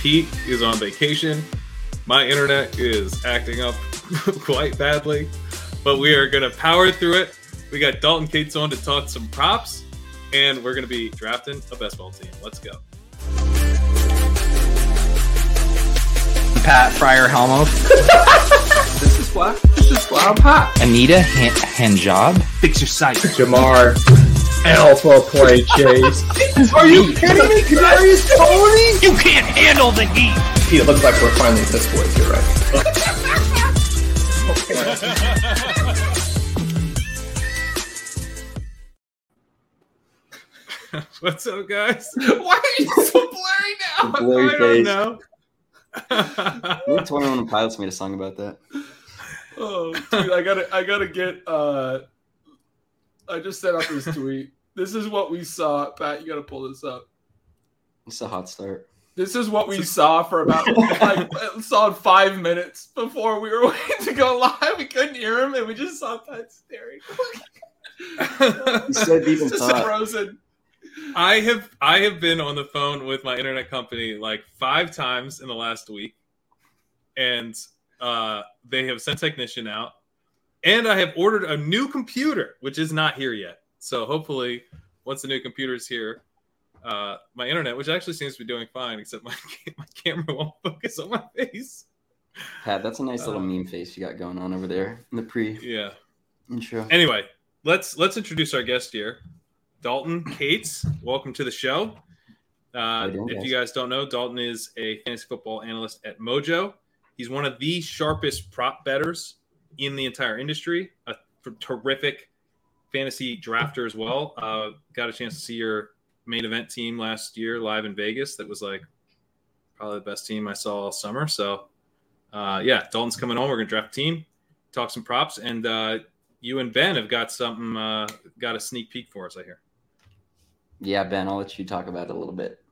Pete is on vacation. My internet is acting up quite badly, but we are going to power through it. We got Dalton Kates on to talk some props, and we're going to be drafting a best ball team. Let's go. Pat Fryer Helmo. this is why. This is why I'm hot. Anita Han- Hanjob. Fix your sight. Jamar. Alpha play chase. Are you kidding me? Kadarius Toney? You can't handle the heat. Pete, it looks like we're finally at this boys. You're right. What's up, guys? Why are you so blurry now? Blurry I don't face. know. I think 21 Pilots made a song about that. Oh, dude, I gotta, I gotta get. uh I just set up this tweet. This is what we saw. Pat, you gotta pull this up. It's a hot start. This is what we saw for about like solid five minutes before we were waiting to go live. We couldn't hear him, and we just saw Pat staring. He's so deep in frozen. I have I have been on the phone with my internet company like five times in the last week, and uh, they have sent technician out, and I have ordered a new computer, which is not here yet. So hopefully, once the new computer is here, uh, my internet, which actually seems to be doing fine, except my my camera won't focus on my face. Pat, that's a nice little Uh, meme face you got going on over there in the pre Yeah. intro. Anyway, let's let's introduce our guest here, Dalton Kates. Welcome to the show. Uh, doing, if guys? you guys don't know, Dalton is a fantasy football analyst at Mojo. He's one of the sharpest prop betters in the entire industry. a terrific fantasy drafter as well. Uh, got a chance to see your main event team last year live in Vegas. That was like probably the best team I saw all summer. So, uh, yeah, Dalton's coming on. We're gonna draft a team, talk some props, and uh, you and Ben have got something, uh, got a sneak peek for us. I hear. Yeah, Ben, I'll let you talk about it a little bit.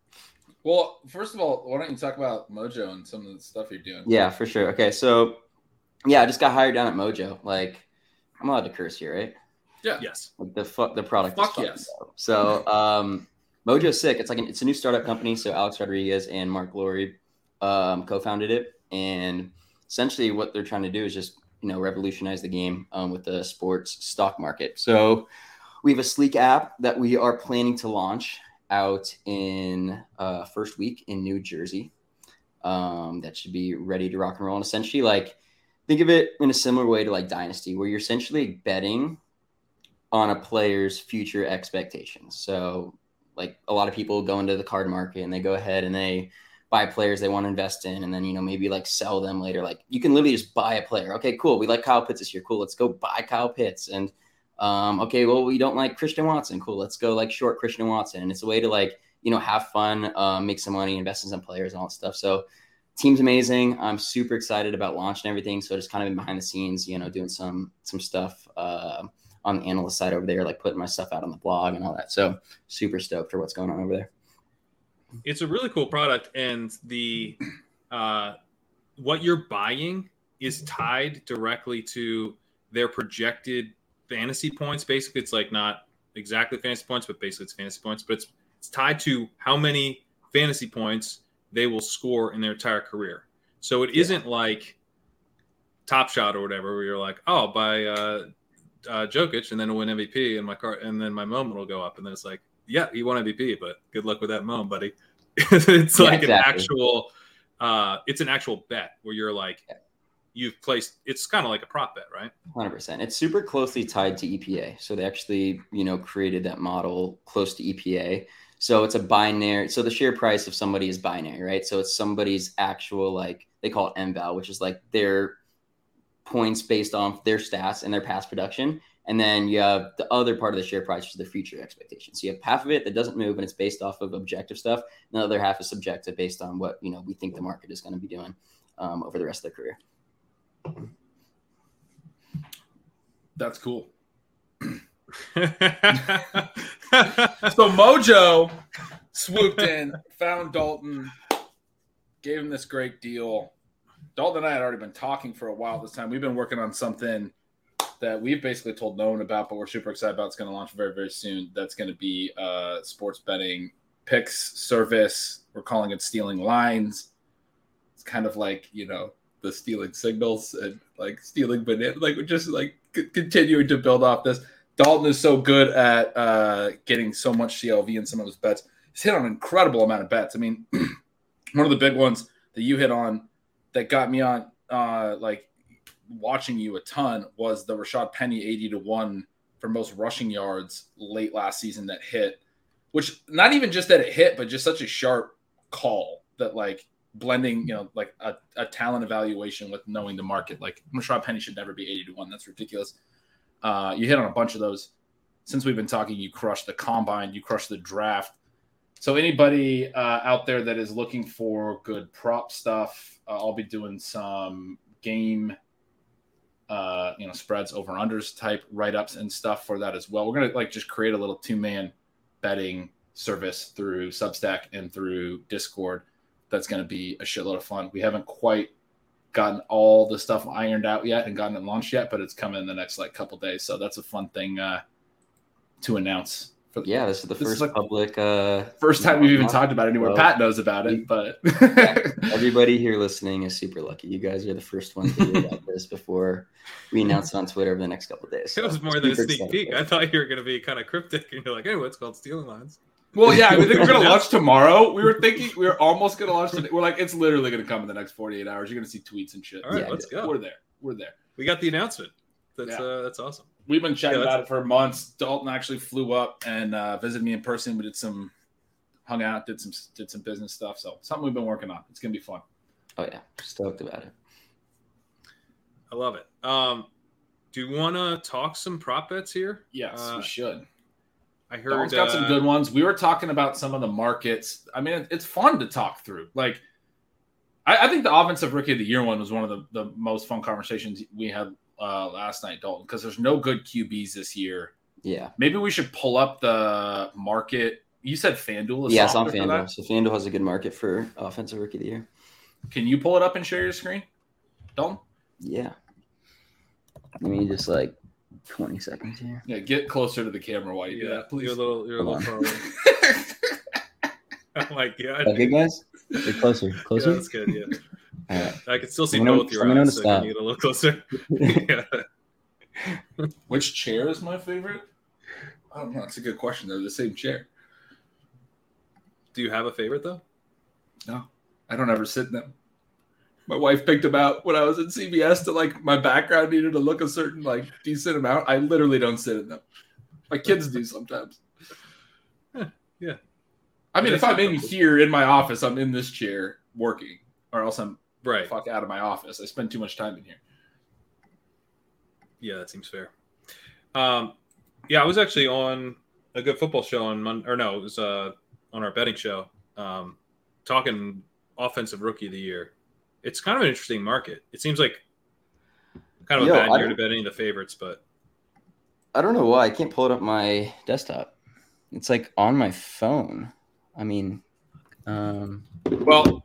Well, first of all, why don't you talk about Mojo and some of the stuff you're doing? Yeah, for sure. Okay, so yeah, I just got hired down at Mojo. Like, I'm allowed to curse here, right? Yeah. Yes. Like the fuck the product. Fuck is yes. dope. So um, Mojo's sick. It's like an, it's a new startup company. So Alex Rodriguez and Marc Lore um, co-founded it, and essentially what they're trying to do is just you know revolutionize the game um, with the sports stock market. So we have a sleek app that we are planning to launch out in uh, first week in New Jersey. Um, that should be ready to rock and roll. And essentially, like think of it in a similar way to like Dynasty, where you're essentially betting on a player's future expectations. So, like a lot of people go into the card market and they go ahead and they buy players they want to invest in, and then you know maybe like sell them later. Like you can literally just buy a player. Okay, cool. We like Kyle Pitts this year. Cool. Let's go buy Kyle Pitts. And um, okay, well we don't like Christian Watson. Cool. Let's go like short Christian Watson. And it's a way to like you know have fun, um, make some money, invest in some players and all that stuff. So. Team's amazing. I'm super excited about launching everything. So just kind of been behind the scenes, you know, doing some some stuff. Uh, on the analyst side over there, like putting my stuff out on the blog and all that. So super stoked for what's going on over there. it's a really cool product and the uh, what you're buying is tied directly to their projected fantasy points basically it's like not exactly fantasy points but basically it's fantasy points but it's it's tied to how many fantasy points they will score in their entire career so it Yeah. not like top shot or whatever where you're like oh by uh uh Jokic and then win MVP and my car and then my moment will go up and then it's like yeah he won MVP but good luck with that moment buddy it's Yeah, like an actual uh it's an actual bet where you're like Yeah. you've placed it's kind of like a prop bet right 100%. It's super closely tied to EPA. So they actually, you know, created that model close to EPA. So it's a binary. So the share price of somebody is binary, right? So it's somebody's actual, like, they call it MVAL, which is like their points based on their stats and their past production. And then you have the other part of the share price, which is their future expectations. So you have half of it that doesn't move and it's based off of objective stuff. And the other half is subjective based on what, you know, we think the market is going to be doing um, over the rest of their career. That's cool. So Mojo swooped in, found Dalton, gave him this great deal. Dalton and I had already been talking for a while this time. We've been working on something that we've basically told no one about, but we're super excited about. It's going to launch very, very soon. That's going to be uh, sports betting picks service. We're calling it Stealing Lines. It's kind of like you know the stealing signals and like stealing banana, like we're just like c- continuing to build off this. Dalton is so good at uh, getting so much CLV in some of his bets. He's hit on an incredible amount of bets. I mean, one of the big ones that you hit on that got me on uh, like watching you a ton was the Rashaad Penny 80 to 1 for most rushing yards late last season that hit, which not even just that it hit, but just such a sharp call that like blending, you know, like a, a talent evaluation with knowing the market. Like Rashaad Penny should never be 80 to 1. That's ridiculous. Uh, you hit on a bunch of those. Since we've been talking, you crushed the combine, you crushed the draft. So anybody uh, out there that is looking for good prop stuff, uh, I'll be doing some game, uh, you know, spreads over unders type write ups and stuff for that as well. We're gonna like just create a little two man betting service through Substack and through Discord. That's gonna be a shitload of fun. We haven't quite gotten all the stuff ironed out yet and gotten it launched yet, but it's coming in the next like couple days. So that's a fun thing uh, to announce. For Yeah, this is the This is first like- public. Uh, First time we've even Not- talked about it anywhere. well, Pat knows about it, but Everybody here listening is super lucky. You guys are the first ones to hear about this before we announce it on Twitter over the next couple of days. It was more than a sneak peek. I thought you were going to be kind of cryptic, and you're like, "Anyway, what's called stealing lines." Well, yeah, we think we're gonna launch tomorrow. We were thinking we were almost gonna launch today. We're like, it's literally gonna come in the next 48 hours. You're gonna see tweets and shit. All right, Yeah, let's go. We're there. We're there. We got the announcement. That's Yeah. uh, that's awesome. We've been chatting Yeah, about it for months. Dalton actually flew up and uh, visited me in person. We did some, hung out, did some did some business stuff. So something we've been working on. It's gonna be fun. Oh yeah, stoked about it. I love it. Um, do you want to talk some prop bets here? Yes, Uh, we should. I heard Dalton's got some uh, good ones. We were talking about some of the markets. I mean, it's fun to talk through. Like, I, I think the offensive rookie of the year one was one of the, the most fun conversations we had uh, last night, Dalton, because there's no good QBs this year. Yeah, Maybe we should pull up the market. You said FanDuel is yeah, it's on FanDuel. So FanDuel has a good market for offensive rookie of the year. Can you pull it up and share your screen, Dalton? Yeah. Let me just like twenty seconds here. Yeah, get closer to the camera while you do Yeah, that, please. You're a little, you're a Hold little far away. oh my god. Okay, guys, get closer, Yeah, close. that's good. Yeah, All right. I can still see Let me know- both your let me eyes. to So stop. you get a little closer? yeah. Which chair is my favorite? I don't know. That's a good question. They're the same chair. Do you have a favorite though? No. I don't ever sit in them. My wife picked them out when I was in CBS to like my background needed to look a certain like decent amount. I literally don't sit in them. My kids do sometimes. Yeah. I mean, if I'm in here in my office, I'm in this chair working, or else I'm Right. fuck out of my office. I spend too much time in here. Yeah, that seems fair. Um, yeah, I was actually on a good football show on Monday, or no, it was uh, on our betting show, um, talking offensive rookie of the year. It's kind of an interesting market. It seems like kind of Yo, a bad I year to bet any of the favorites, but I don't know why I can't pull it up my desktop. It's like on my phone. I mean, um, Well,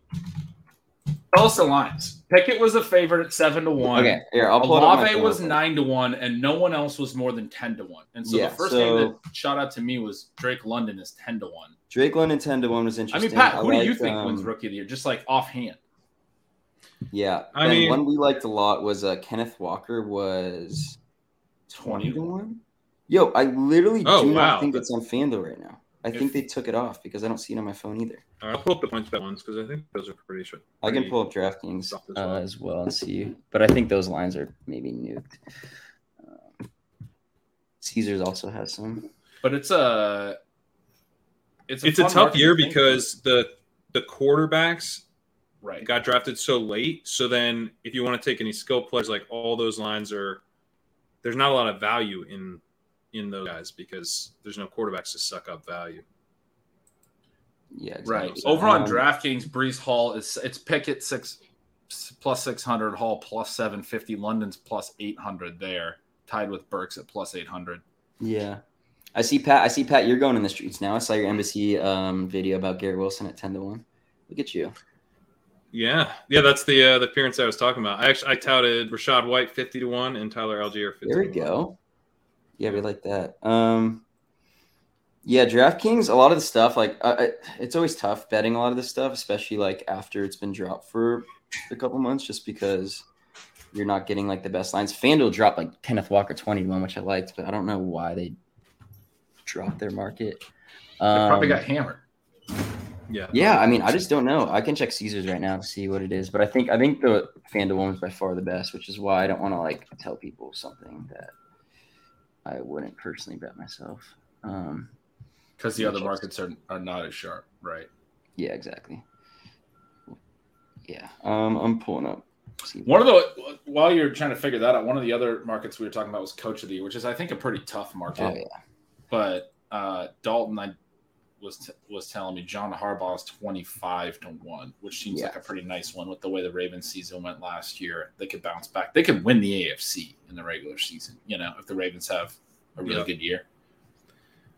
tell us the lines. Pickett was a favorite at seven to one. okay, here I'll pull it up. my Olave phone was nine to one, and no one else was more than ten to one. And so Yeah, the first so- name that shot out to me was Drake London is ten to one. Drake London ten to one was interesting. I mean, Pat, who do you think um, wins Rookie of the Year? Just like offhand. Yeah, I and mean- one we liked a lot was uh, Kenneth Walker was twenty to one. Yo, I literally Oh, do wow. not think it's on FanDuel right now. I If- think they took it off because I don't see it on my phone either. I'll pull up the PointsBet ones because I think those are pretty. pretty I can pull up DraftKings soft as uh, well. as well and see, but I think those lines are maybe nuked. Um, Caesars also has some. But it's a it's a, It's a tough year because the the quarterbacks through. Right. got drafted so late. So then, if you want to take any skill players, like all those lines are, there's not a lot of value in in those guys because there's no quarterbacks to suck up value. Yeah, Right. exactly. Over on Um, DraftKings, Breece Hall is it's Pickett six plus six hundred, Hall plus seven fifty, London's plus eight hundred there, tied with Burks at plus eight hundred. Yeah. I see Pat. I see Pat. You're going in the streets now. I saw your embassy um, video about Garrett Wilson at ten to one. Look at you. Yeah, yeah, that's the uh, the appearance I was talking about. I actually I touted Rachaad White fifty to one and Tyler Allgeier fifty. There we to one. go. Yeah, we like that. Um, yeah, DraftKings. A lot of the stuff, like uh, it's always tough betting a lot of this stuff, especially like after it's been dropped for a couple months just because you're not getting like the best lines. FanDuel dropped like Kenneth Walker 20 to 1, which I liked, but I don't know why they dropped their market. They probably Um, got hammered. Yeah. yeah, I mean, I just don't know. I can check Caesars right now to see what it is, but I think I think the FanDuel one is by far the best, which is why I don't want to like tell people something that I wouldn't personally bet myself. Um, Because the other markets are, are not as sharp, right? yeah, exactly. Yeah, um, I'm pulling up. One of the while you're trying to figure that out, one of the other markets we were talking about was Coach of the Year, which is I think a pretty tough market. Oh yeah, But uh, Dalton, I was t- was telling me John Harbaugh is twenty five to one, which seems Yeah. like a pretty nice one with the way the Ravens season went last year. They could bounce back. They could win the AFC in the regular season. You know, if the Ravens have a really Yeah. good year.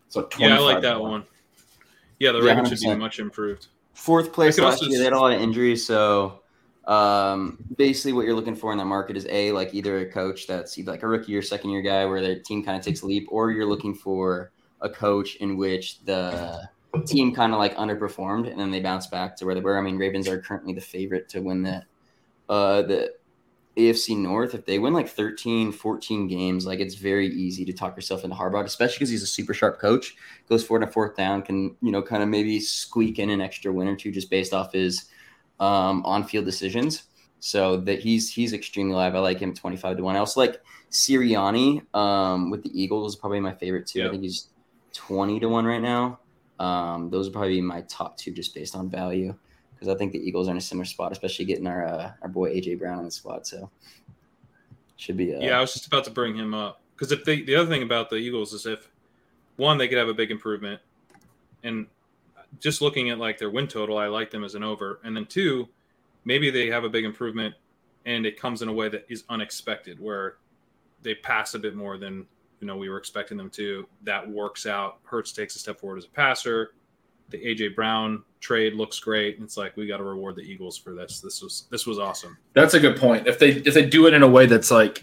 So Yeah, I like that one. Yeah, the Yeah, Ravens should be much improved. fourth place last year. They had a lot of injuries, so um, basically, what you're looking for in that market is a like either a coach that's either like a rookie or second year guy where their team kind of takes a leap, or you're looking for a coach in which the team kind of like underperformed and then they bounce back to where they were. I mean, Ravens are currently the favorite to win the uh, the AFC North. If they win like 13, 14 games, like it's very easy to talk yourself into Harbaugh, especially because he's a super sharp coach. Goes forward and fourth down, can you know kind of maybe squeak in an extra win or two just based off his um, on-field decisions. So that he's he's extremely live. I like him 25 to 1. I also like Sirianni um, with the Eagles is probably my favorite too. Yeah. I think he's 20 to 1 right now. Um, those are probably be my top two just based on value because I think the Eagles are in a similar spot, especially getting our uh, our boy AJ Brown in the squad. So should be uh, Yeah, I was just about to bring him up because if they, the other thing about the Eagles is if one they could have a big improvement, and just looking at like their win total, I like them as an over, and then two, maybe they have a big improvement, and it comes in a way that is unexpected, where they pass a bit more than you know we were expecting them to. That works out. Hurts takes a step forward as a passer. The AJ Brown trade looks great. It's like we got to reward the Eagles for this. This was this was awesome. That's a good point. If they if they do it in a way that's like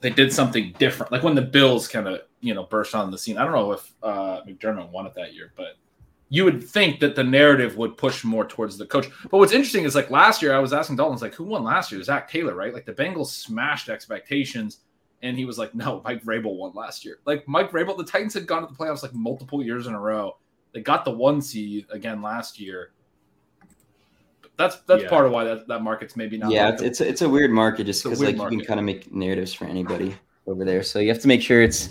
they did something different, like when the Bills kind of you know burst on the scene. I don't know if uh, McDermott won it that year, but you would think that the narrative would push more towards the coach. But what's interesting is like last year, I was asking Dalton, like, who won last year? Zac Taylor, right? Like the Bengals smashed expectations, and he was like, no, Mike Vrabel won last year. Like Mike Vrabel, the Titans had gone to the playoffs like multiple years in a row. They got the one seed again last year. That's that's Yeah. part of why that, that market's maybe not. yeah, it's, it's a, it's a weird market just because weird like you can kind of make narratives for anybody over there. So you have to make sure it's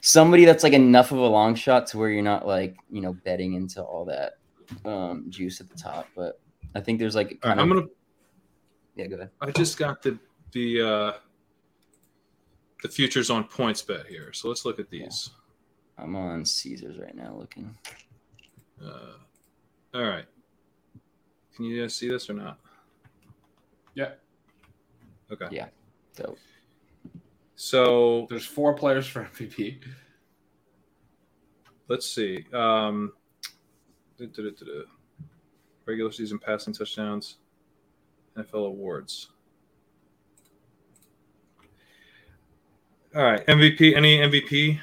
somebody that's like enough of a long shot to where you're not like you know betting into all that um, juice at the top. But I think there's like All right, kind I'm gonna yeah, go ahead. I just got the the uh, the futures on PointsBet here. So let's look at these. I'm on Caesars right now looking. Uh, all right. Can you guys see this or not? Yeah. Okay. Yeah. So So There's four players for MVP. let's see. Um, regular season passing touchdowns, NFL awards. All right, MVP. Any MVP?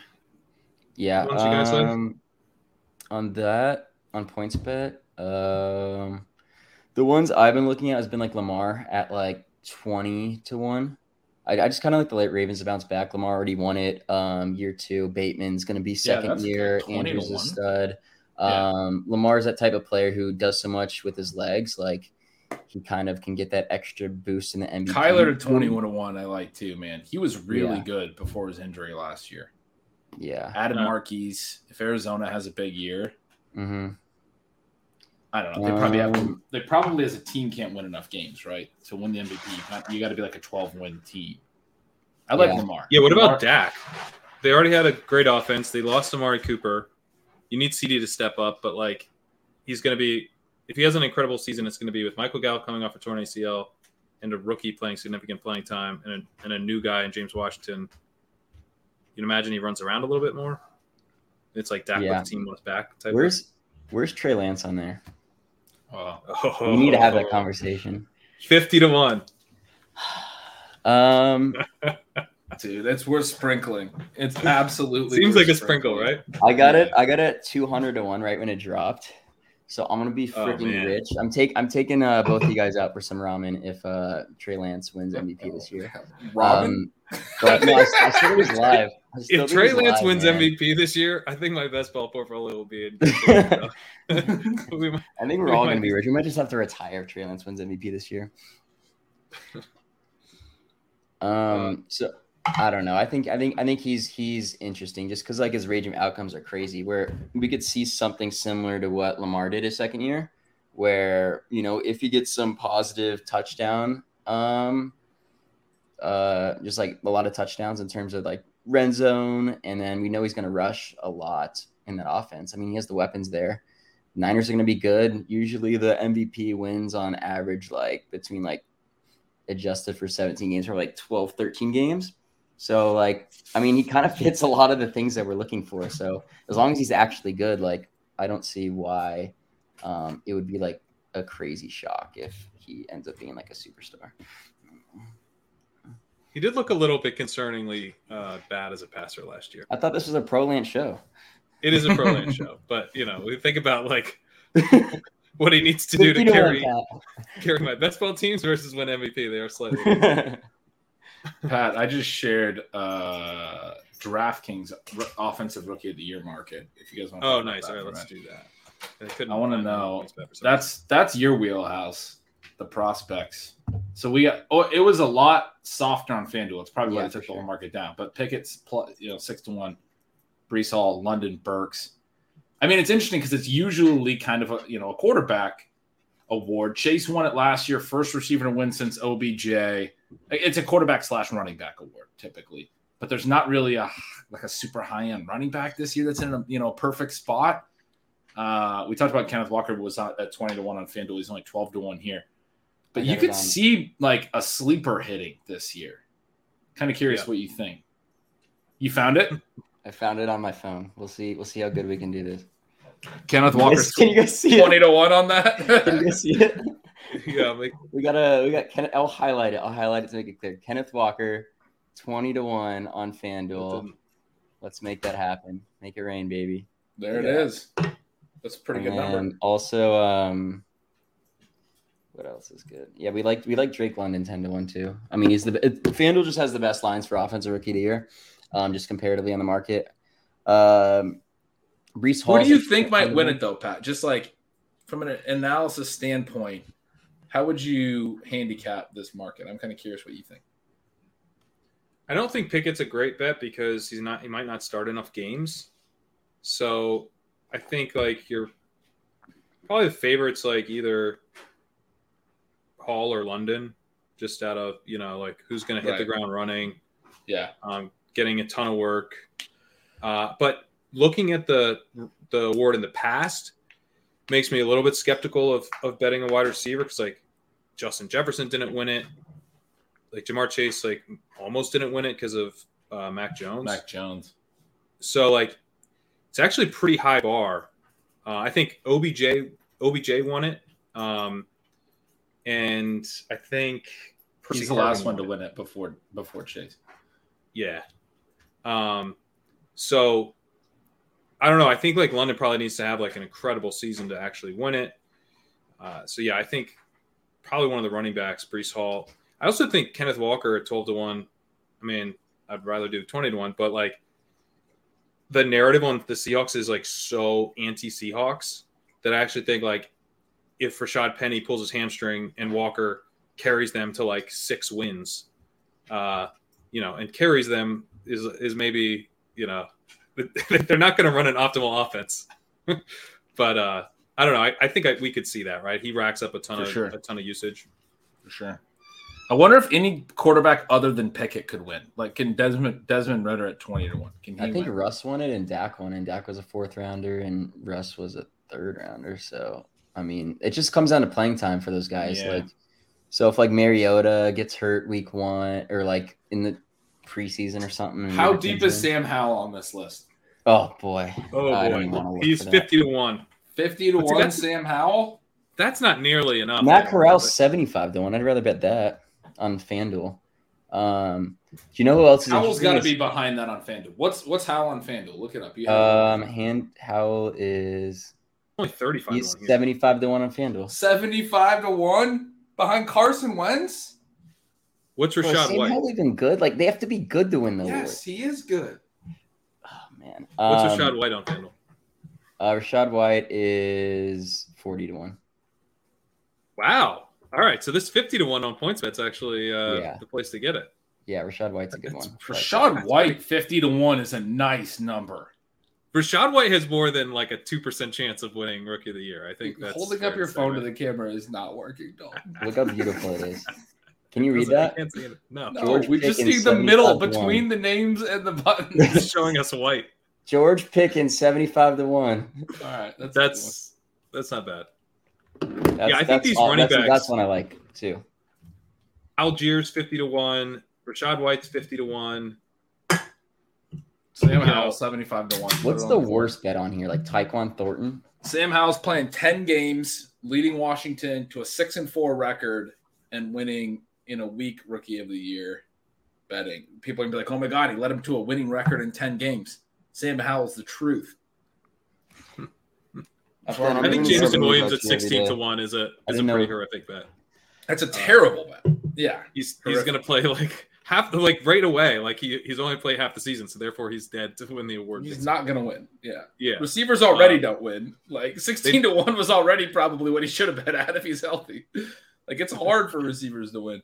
yeah, What else you guys have? um, on that on PointsBet, um, the ones I've been looking at has been like Lamar at like twenty to one. I, I just kind of like the late Ravens to bounce back. Lamar already won it. Um, year two, Bateman's going to be second that's year. good. 20 to Andrews is a one. stud. Yeah. Um, Lamar's that type of player who does so much with his legs, like he kind of can get that extra boost in the MVP. Kyler to 21 to 1, I like too, man. He was really Yeah. good before his injury last year. Yeah. Adam Uh, Marquise, if Arizona has a big year, hmm I don't know. They probably have Um, they probably as a team can't win enough games, right? To win the MVP, you got, you got to be like a 12 win team. I like Yeah. Lamar. Yeah. What Lamar- about Dak? They already had a great offense. They lost Amari Cooper. You need CeeDee to step up, but like he's going to be if he has an incredible season, it's going to be with Michael Gallup coming off a torn ACL and a rookie playing significant playing time and a, and a new guy in James Washington. You can imagine he runs around a little bit more. It's like Dak Yeah. with the team wants back. Type Where's Where's Trey Lance on there? Oh, of, We need to have that conversation. Fifty to one. Um, dude, it's worth sprinkling. It's absolutely Seems worth like a sprinkle, right? I got it. I got it two hundred to one right when it dropped. So I'm gonna be Oh, freaking man. rich. I'm take I'm taking uh, both of you guys out for some ramen if uh, Trey Lance wins MVP this year. Robin. Um, but no, I, I still live. Still If Trey Lance live, wins man. MVP this year, I think my best ball portfolio will be in. good shape, so. We might- I think we're We all might- gonna be rich. We might just have to retire if Trey Lance wins MVP this year. Um. So I don't know. I think I think I think he's he's interesting just because like his range of outcomes are crazy. Where we could see something similar to what Lamar did his second year, where you know if he gets some positive touchdown, um, uh, just like a lot of touchdowns in terms of like red zone, and then we know he's going to rush a lot in that offense. I mean, he has the weapons there. Niners are going to be good. Usually, the MVP wins on average like between like adjusted for 17 games or like 12, 13 games. So, like, I mean, he kind of fits a lot of the things that we're looking for. So, as long as he's actually good, like, I don't see why um, it would be like a crazy shock if he ends up being like a superstar. He did look a little bit concerningly uh, bad as a passer last year. I thought this was a pro land show. It is a pro land show, but you know, we think about like what he needs to do to 50 to one, carry carry my best ball teams versus win MVP. They are slightly. Pat. I just shared uh DraftKings offensive rookie of the year market. If you guys want. to Oh, nice. All right, let's do that. I, I know. bet for some That's that's your wheelhouse, the prospects. So we got. Oh, it was a lot softer on FanDuel. It's probably why Yeah, they took for the whole market down. But Pickett's plus, you know, six to one. Breece Hall, London Burks. I mean, it's interesting because it's usually kind of a you know a quarterback award. Chase won it last year, first receiver to win since OBJ. It's a quarterback slash running back award typically, but there's not really a like a super high end running back this year that's in a you know perfect spot. Uh, we talked about Kenneth Walker was not at twenty to one on FanDuel. He's only twelve to one here, but you could on- see like a sleeper hitting this year. Kind of curious Yeah. what you think. You found it, I found it on my phone. We'll see. We'll see how good we can do this. Kenneth Walker. Can you guys see twenty it? to one on that? Can you that. guys see it? yeah, like We got a we got Kenneth. I'll highlight it. I'll highlight it to make it clear. Kenneth Walker, twenty to one on FanDuel. Let's make that happen. Make it rain, baby. there it Yeah. is. That's a pretty good number. Also, um, what else is good? Yeah, we like we like Drake London ten to one too. I mean, he's the it, FanDuel just has the best lines for offensive rookie of the year, um, just comparatively on the market. Um, Breece Hall. Who do you think might win it though, Pat? Just like from an analysis standpoint, how would you handicap this market? I'm kind of curious what you think. I don't think Pickett's a great bet because he's not. He might not start enough games. So I think like you're probably the favorites, like either Hall or London, just out of you know like who's going to hit the ground running, Yeah, um, getting a ton of work. Uh, but looking at the the award in the past makes me a little bit skeptical of of betting a wide receiver because like Justin Jefferson didn't win it, like Ja'Marr Chase like almost didn't win it because of uh, Mac Jones. Mac Jones. So like it's actually pretty high bar. Uh, I think OBJ OBJ won it, um, and I think Percy He's the last one to win it before before Chase. Yeah. Um, so I don't know. I think like London probably needs to have like an incredible season to actually win it. Uh, so yeah, I think probably one of the running backs, Breece Hall. I also think Kenneth Walker at twelve to one. I mean, I'd rather do twenty to one, but like the narrative on the Seahawks is like so anti Seahawks that I actually think like if Rashaad Penny pulls his hamstring and Walker carries them to like six wins, uh, you know, and carries them is is maybe you know they're not going to run an optimal offense, but uh, I don't know. I, I think I, we could see that, right? He racks up a ton For of sure. a ton of usage. For sure. I wonder if any quarterback other than Pickett could win. Like, can Desmond Desmond Ridder at twenty to one? Can he I think win? Russ won it and Dak won it. And Dak was a fourth rounder and Russ was a third rounder. So I mean, it just comes down to playing time for those guys. Yeah. Like, so if like Mariota gets hurt week one or like in the preseason or something. How deep is in- Sam Howell on this list? Oh boy. Oh I don't even boy, wanna he's for that. fifty to one. Fifty to That's- one. that's- Sam Howell. That's not nearly enough. Matt Corral's 75 to 1. I'd rather bet that on FanDuel. Um, do you know who else is Howell's got to be behind that on FanDuel. What's what's Howell on FanDuel? Look it up. You Is, have um, Hand Howell is Only 35 He's on 75 to 1 on FanDuel. 75 to 1 behind Carson Wentz? What's Bro, Rachaad Sam White? Howell even good? Like they have to be good to win the Yes, he is good. Award. Man. What's Um, Rachaad White on FanDuel? Uh, Rachaad White is 40 to 1. Wow. All right. So this 50 to 1 on PointsBet's actually uh, Yeah. the place to get it. Yeah, Rachaad White's a good That's one. Rachaad White, 50 to 1 is a nice number. Rashad White has more than like a 2% chance of winning Rookie of the Year. I think that's Holding up your say, phone to the camera is not working, Dalton. Look how beautiful it is. Can you read Doesn't- I that? can't see it. No. No, George we just Pickens, see the middle between 1. the names and the It's buttons. showing us White. George Pickens 75 to 1. All right, that's That's that's not bad. That's, Yeah, I think these all- running that's, backs- That's one I like too. Allgeier's 50 to 1. Rachaad White's 50 to 1. Sam Howell, 75 to 1. What's the worst bet on here? Like Tyquan Thornton? Sam Howell's playing 10 games, leading Washington to a 6 and 4 record and winning in a week rookie of the year betting. People are going to be like, oh my God, he led him to a winning record in 10 games. Sam Howell's the truth. I'm I think Jameson Williams at about you every 16 to 1 is a I is a pretty know- horrific bet. That's a terrible bet. Yeah. He's he's going to play like half the like right away. Like he he's only played half the season, so therefore he's dead to win the award. He's not going to win. Yeah. yeah. Receivers already Uh, don't win. Like 16 to 1 was already probably what he should have bet at if he's healthy. Like it's hard for receivers to win.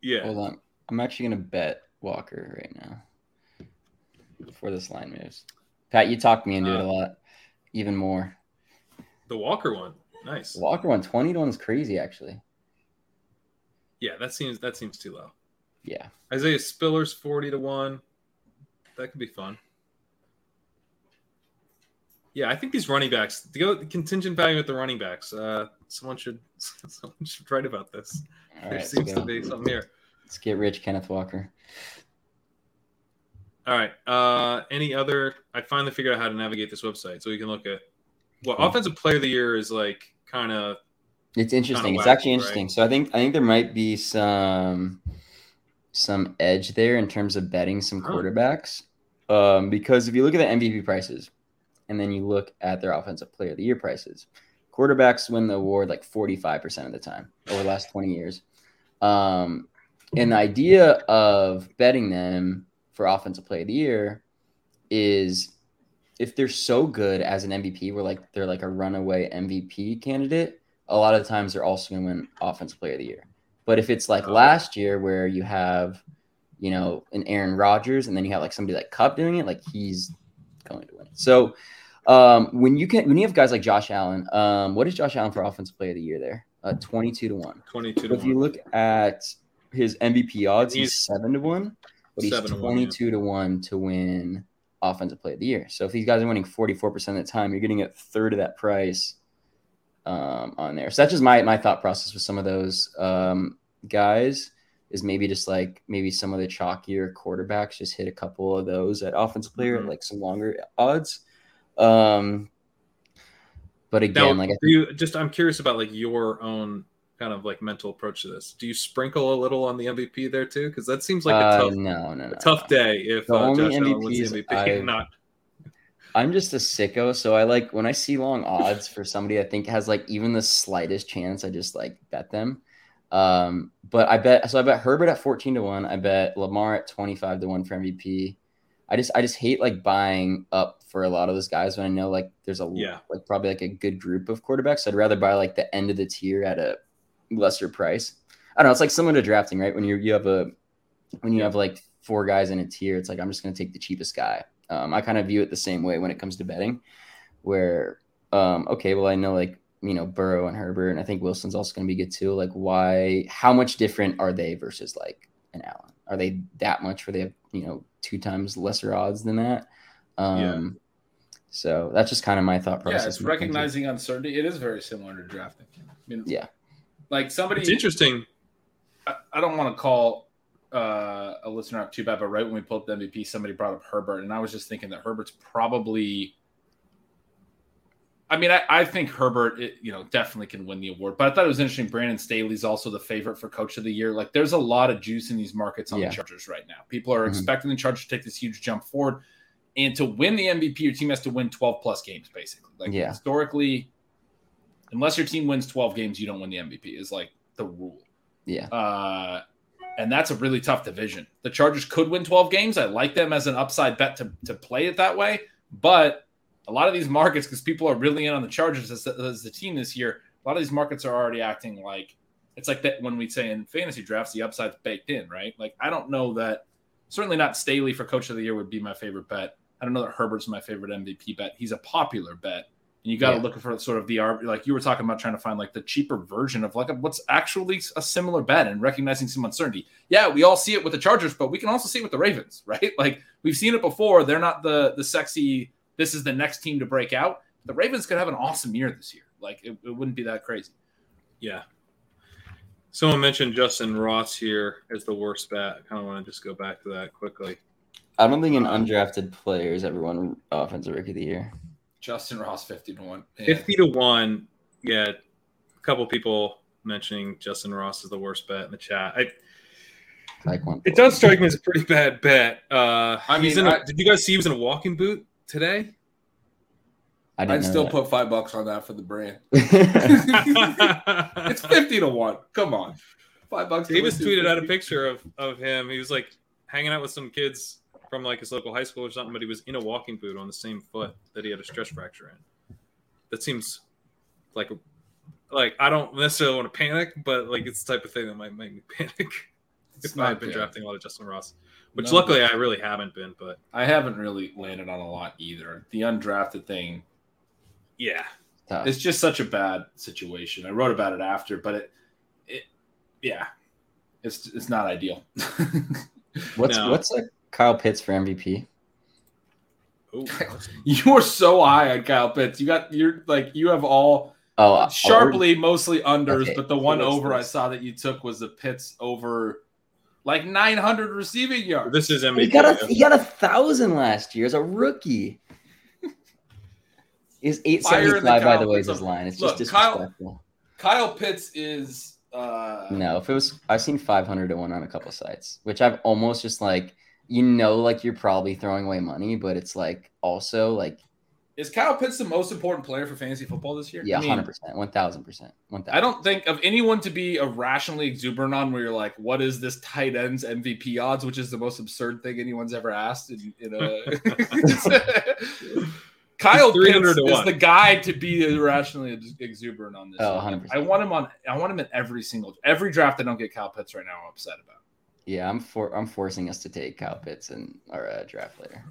Yeah. Hold on. I'm actually gonna bet Walker right now. Before this line moves. Pat, you talked me into it a Uh, lot. Even more. The Walker one. Nice. Walker won 20 to 1 is crazy, actually. Yeah, that seems that seems too low. Yeah. Isaiah Spiller's 40 to 1. That could be fun. Yeah, I think these running backs, the go- contingent value with the running backs, uh, someone should someone should write about this. All there right. Seems to be something here. let's get rich, Kenneth Walker. All right. Uh, any other? I finally figured out how to navigate this website so we can look at Well, Cool. offensive player of the year is like. Kind of It's interesting. It's wacky, actually interesting. right? So I think I think there might be some some edge there in terms of betting some quarterbacks. Um, because if you look at the MVP prices and then you look at their offensive player of the year prices, quarterbacks win the award like 45% of the time over the last 20 years. Um, and the idea of betting them for offensive play of the year is if they're so good as an MVP, where like they're like a runaway MVP candidate, a lot of the times they're also going to win offensive player of the year. But if it's like Oh. last year where you have, you know, an Aaron Rodgers and then you have like somebody like Kupp doing it, like he's going to win. So um, when you can, when you have guys like Josh Allen, um, what is Josh Allen for offensive player of the year there? Uh, 22 to 1. 22 But to if you look at his MVP odds, he's, He's- seven to one, but he's Seven to one, yeah. to one to win offensive play of the year. So if these guys are winning forty-four percent of the time, you're getting a third of that price um, on there. So that's just my my thought process with some of those um, guys is maybe just like maybe some of the chalkier quarterbacks just hit a couple of those at offensive player at Mhm. like some longer odds. Um, but again, Now, like I do you just I'm curious about like your own kind of like mental approach to this. Do you sprinkle a little on the MVP there too? Because that seems like a uh, tough, no, no, no, a tough day if The uh, only Josh Allen wins MVP. I've- Not I'm just a sicko, so I like when I see long odds for somebody I think has like even the slightest chance, I just like bet them. Um, but I bet so I bet Herbert at 14 to 1, I bet Lamar at 25 to 1 for MVP. I just I just hate like buying up for a lot of those guys when I know like there's a Yeah. like probably like a good group of quarterbacks. I'd rather buy like the end of the tier at a lesser price. I don't know, it's like similar to drafting, right? When you you have a when you have like four guys in a tier, it's like I'm just gonna take the cheapest guy. Um, I kind of view it the same way when it comes to betting, where um, okay, well I know like you know Burrow and Herbert, and I think Wilson's also going to be good too. Like why? How much different are they versus like an Allen? Are they that much where they have you know two times lesser odds than that? Um, So that's just kind of my thought process. Yeah, it's when it comes to- recognizing uncertainty. It is very similar to drafting. I mean, Yeah. Like somebody, it's interesting. I, I don't want to call uh, a listener out too bad, but right when we pulled up the MVP, somebody brought up Herbert, and I was just thinking that Herbert's probably. I mean, I, I think Herbert, it, you know, definitely can win the award. But I thought it was interesting. Brandon Staley's also the favorite for Coach of the Year. Like, there's a lot of juice in these markets on Yeah. the Chargers right now. People are Mhm. expecting the Chargers to take this huge jump forward, And to win the MVP, your team has to win 12 plus games, basically. Like Yeah. historically, unless your team wins 12 games, you don't win the MVP, is like the rule. Yeah. Uh, and that's a really tough division. The Chargers could win 12 games. I like them as an upside bet to, to play it that way. But a lot of these markets, because people are really in on the Chargers as the, as the team this year, a lot of these markets are already acting like it's like that when we say in fantasy drafts, the upside's baked in, right? Like, I don't know that certainly not Staley for coach of the year would be my favorite bet. I don't know that Herbert's my favorite MVP bet. He's a popular bet. And you got to Yeah. look for sort of the arb- like you were talking about trying to find like the cheaper version of like a, what's actually a similar bet and recognizing some uncertainty. Yeah, we all see it with the Chargers, but we can also see it with the Ravens, right? Like we've seen it before. They're not the the sexy. This is the next team to break out. The Ravens could have an awesome year this year. Like it, it wouldn't be that crazy. Yeah. Someone mentioned Justyn Ross here as the worst bet. I kind of want to just go back to that quickly. I don't think an undrafted player has ever won offensive rookie of the year. Justyn Ross fifty to one. Yeah. 50 to 1. Yeah. A couple people mentioning Justyn Ross is the worst bet in the chat. I, Taekwondo. it does strike me as a pretty bad bet. Uh, I mean, in a- I- did you guys see he was in a walking boot today? I didn't I'd still that. put five bucks on that for the brand. it's It's fifty to one. Come on, five bucks. to Davis win tweeted out a picture of, of him. He was like hanging out with some kids from like his local high school or something, but he was in a walking boot on the same foot that he had a stress fracture in. That seems like like I don't necessarily want to panic, but like it's the type of thing that might make me panic It's if I've been good. drafting a lot of Justyn Ross. Which No. luckily I really haven't been, but I haven't really landed on a lot either. The undrafted thing yeah. Tough. It's just such a bad situation. I wrote about it after, but it, it, yeah, it's it's not ideal. What's No. what's like Kyle Pitts for MVP? Ooh. you are so high on Kyle Pitts. You got you're like you have all Oh, uh, sharply mostly unders, Okay, but the one what's over I saw that you took was the Pitts over like 900 receiving yards. This is MVP. He got a he got a thousand last year as a rookie. Is eight Fire the by the way is his line. It's Look, just Kyle- Kyle Pitts is uh No, if it was I've seen five hundred to one on a couple sites, which I've almost just like you know like you're probably throwing away money, but it's like also like is Kyle Pitts the most important player for fantasy football this year? yeah, hundred percent, one thousand percent, one thousand. I don't think of anyone to be irrationally exuberant on where you're like, what is this tight ends MVP odds, which is the most absurd thing anyone's ever asked in, in a Kyle 300 Pitts is the guy to be irrationally exuberant on this. Oh, one. 100%. I want him on I want him in every single every draft I don't get Kyle Pitts right now, I'm upset about. Yeah, I'm for I'm forcing us to take Kyle Pitts in our uh, draft later.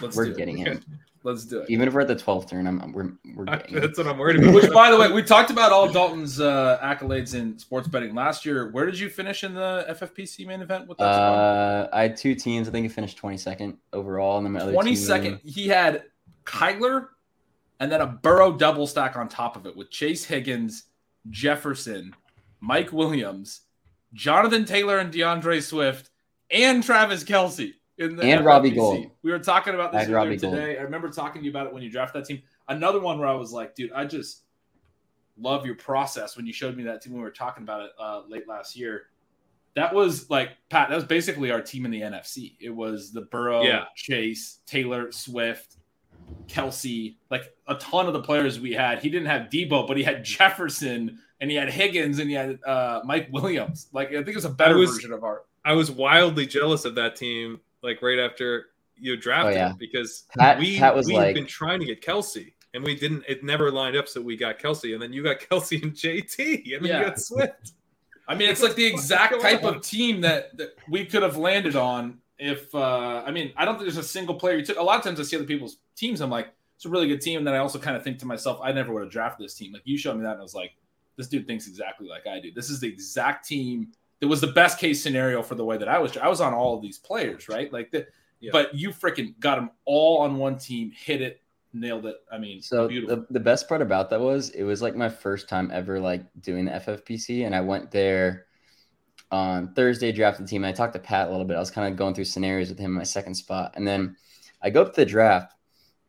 Let's We're do getting it. him. Let's do it. Even if we're at the twelfth turn, I'm, we're we're getting him. That's what I'm worried about. Which, by the way, we talked about all Dalton's uh, accolades in sports betting last year. Where did you finish in the FFPC main event with that? Uh, I had two teams. I think I finished 22nd overall, and then my other team- He had Kyler and then a Burrow double stack on top of it with Chase Higgins, Jefferson, Mike Williams, Jonathan Taylor, and D'Andre Swift, and Travis Kelce in the And Robbie FFPC. Gold. We were talking about I this had earlier Robbie Gold. today. I remember talking to you about it when you drafted that team. Another one where I was like, dude, I just love your process when you showed me that team when we were talking about it uh, late last year. That was like Pat. That was basically our team in the NFC. It was the Burrow, Yeah. Chase, Taylor, Swift, Kelce, like a ton of the players we had. He didn't have Deebo, but he had Jefferson and he had Higgins and he had uh, Mike Williams. Like I think it was a better was- version of our. I was wildly jealous of that team, like right after you drafted Oh, yeah. because Pat- we Pat was we like- had been trying to get Kelce and we didn't. It never lined up, so we got Kelce, and then you got Kelce and JT, and then Yeah. you got Swift. I mean, it's like the exact type on? of team that, that we could have landed on if uh I mean, I don't think there's a single player you took. A lot of times I see other people's teams, I'm like, it's a really good team. And then I also kind of think to myself, I never would have drafted this team. Like you showed me that, and I was like, this dude thinks exactly like I do. This is the exact team that was the best case scenario for the way that I was. I was on all of these players, right? Like the, Yeah. but you freaking got them all on one team, hit it, nailed it. I mean, So beautiful. the, the best part about that was it was like my first time ever like doing the FFPC, and I went there on Thursday, drafted the team. I talked to Pat a little bit. I was kind of going through scenarios with him in my second spot, and then I go up to the draft.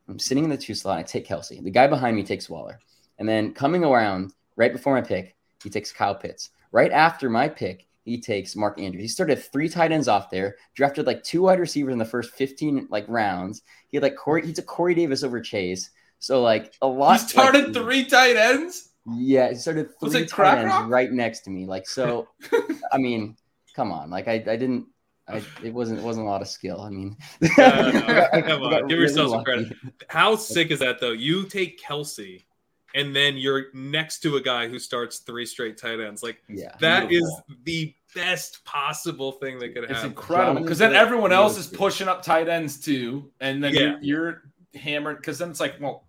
I'm sitting in the two slot. I take Kelce. The guy behind me takes Waller, and then coming around right before my pick, he takes Kyle Pitts. Right after my pick, he takes Mark Andrews. He started three tight ends off there, drafted like two wide receivers in the first 15 like rounds. He had like Corey, he took Corey Davis over Chase. So like a lot. He started like, three tight ends. Yeah, he started Was three it tight ends Rock? right next to me. Like so, I mean, come on. Like I, I didn't. I, it wasn't it wasn't a lot of skill. I mean, no, come on, give yourself some credit. How sick is that though? You take Kelce, and then you're next to a guy who starts three straight tight ends. Like Yeah, that is Beautiful. the best possible thing that could happen. It's happen. incredible because then everyone else is pushing up tight ends too, and then Yeah. you're, you're hammering because then it's like, well,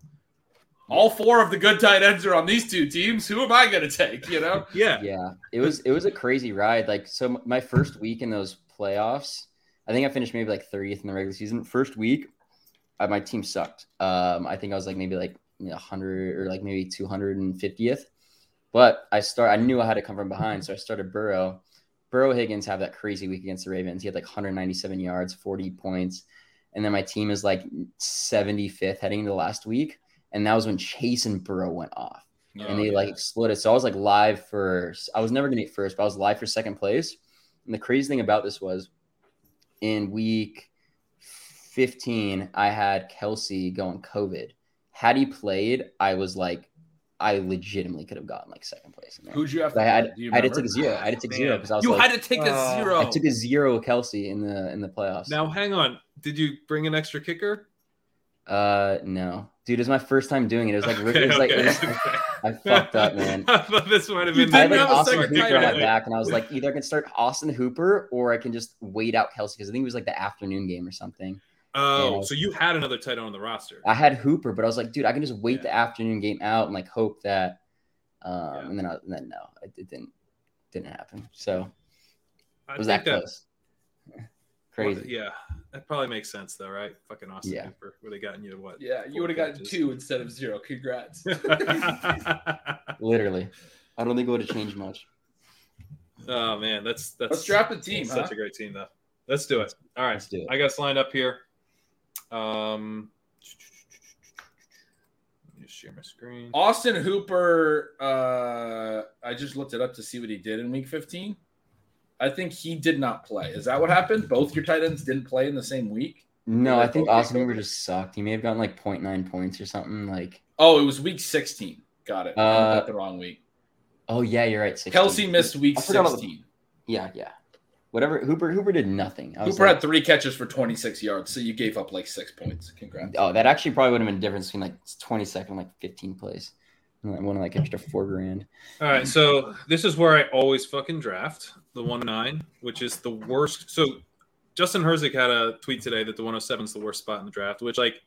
all four of the good tight ends are on these two teams. Who am I going to take? You know? Yeah, yeah. It was it was a crazy ride. Like so, my first week in those playoffs, I think I finished maybe like 30th in the regular season. First week, uh, my team sucked. Um, I think I was like maybe like you know, 100 or like maybe 250th. But I start. I knew I had to come from behind, so I started Burrow. Burrow Higgins had that crazy week against the Ravens. He had like 197 yards, 40 points, and then my team is like 75th heading into last week, and that was when Chase and Burrow went off and oh, they like exploded. So I was like live for I was never gonna get first, but I was live for second place. And the crazy thing about this was in week 15, I had Kelce going COVID. Had he played, I was like, I legitimately could have gotten like second place in there. Who'd you have to? I had, do you I had to take a zero. I had to take zero because I was You like, had to take a Uh, zero. I took a zero Kelce in the in the playoffs. Now hang on. Did you bring an extra kicker? Uh, no, dude, it was my first time doing it. It was like Okay, it was like it was, okay. I fucked up, man. I thought this might have You been. I had didn't like Austin Hooper on my back, and I was like, either I can start Austin Hooper or I can just wait out Kelce because I think it was like the afternoon game or something. Oh, Yeah. so you had another tight end on the roster. I had Hooper, but I was like, dude, I can just wait Yeah. the afternoon game out and like hope that. Um, Yeah. and then I, and then no, it, it didn't didn't happen. So I it was that close. Crazy. Yeah, that probably makes sense though, right? Fucking Austin Yeah. Hooper would have gotten you what? Yeah, you would have gotten two instead of zero. Congrats. Literally, I don't think it would have changed much. oh man, that's that's Let's draft a team. Huh? such a great team though. Let's do it. All right, Let's do it. I got us lined up here. Um, let me just share my screen. Austin Hooper. Uh, I just looked it up to see what he did in Week 15. I think he did not play. Is that what happened? Both your tight ends didn't play in the same week. No, I think. Austin Hooper just sucked. He may have gotten like 0.9 points or something. Like, Oh, it was Week 16. Got it. I Uh, got the wrong week. oh yeah, you're right. 16. Kelce missed Week I forgot all the- 16. Yeah, yeah. Whatever. Hooper Hooper did nothing. I was Hooper like, had three catches for 26 yards, so you gave up like six points. Congrats. Oh, that actually probably would have been the difference between like 22nd like 15 place. One of like extra four grand. All right, so this is where I always fucking draft the one oh nine, which is the worst. So Justin Herzig had a tweet today that the 107 is the worst spot in the draft, which like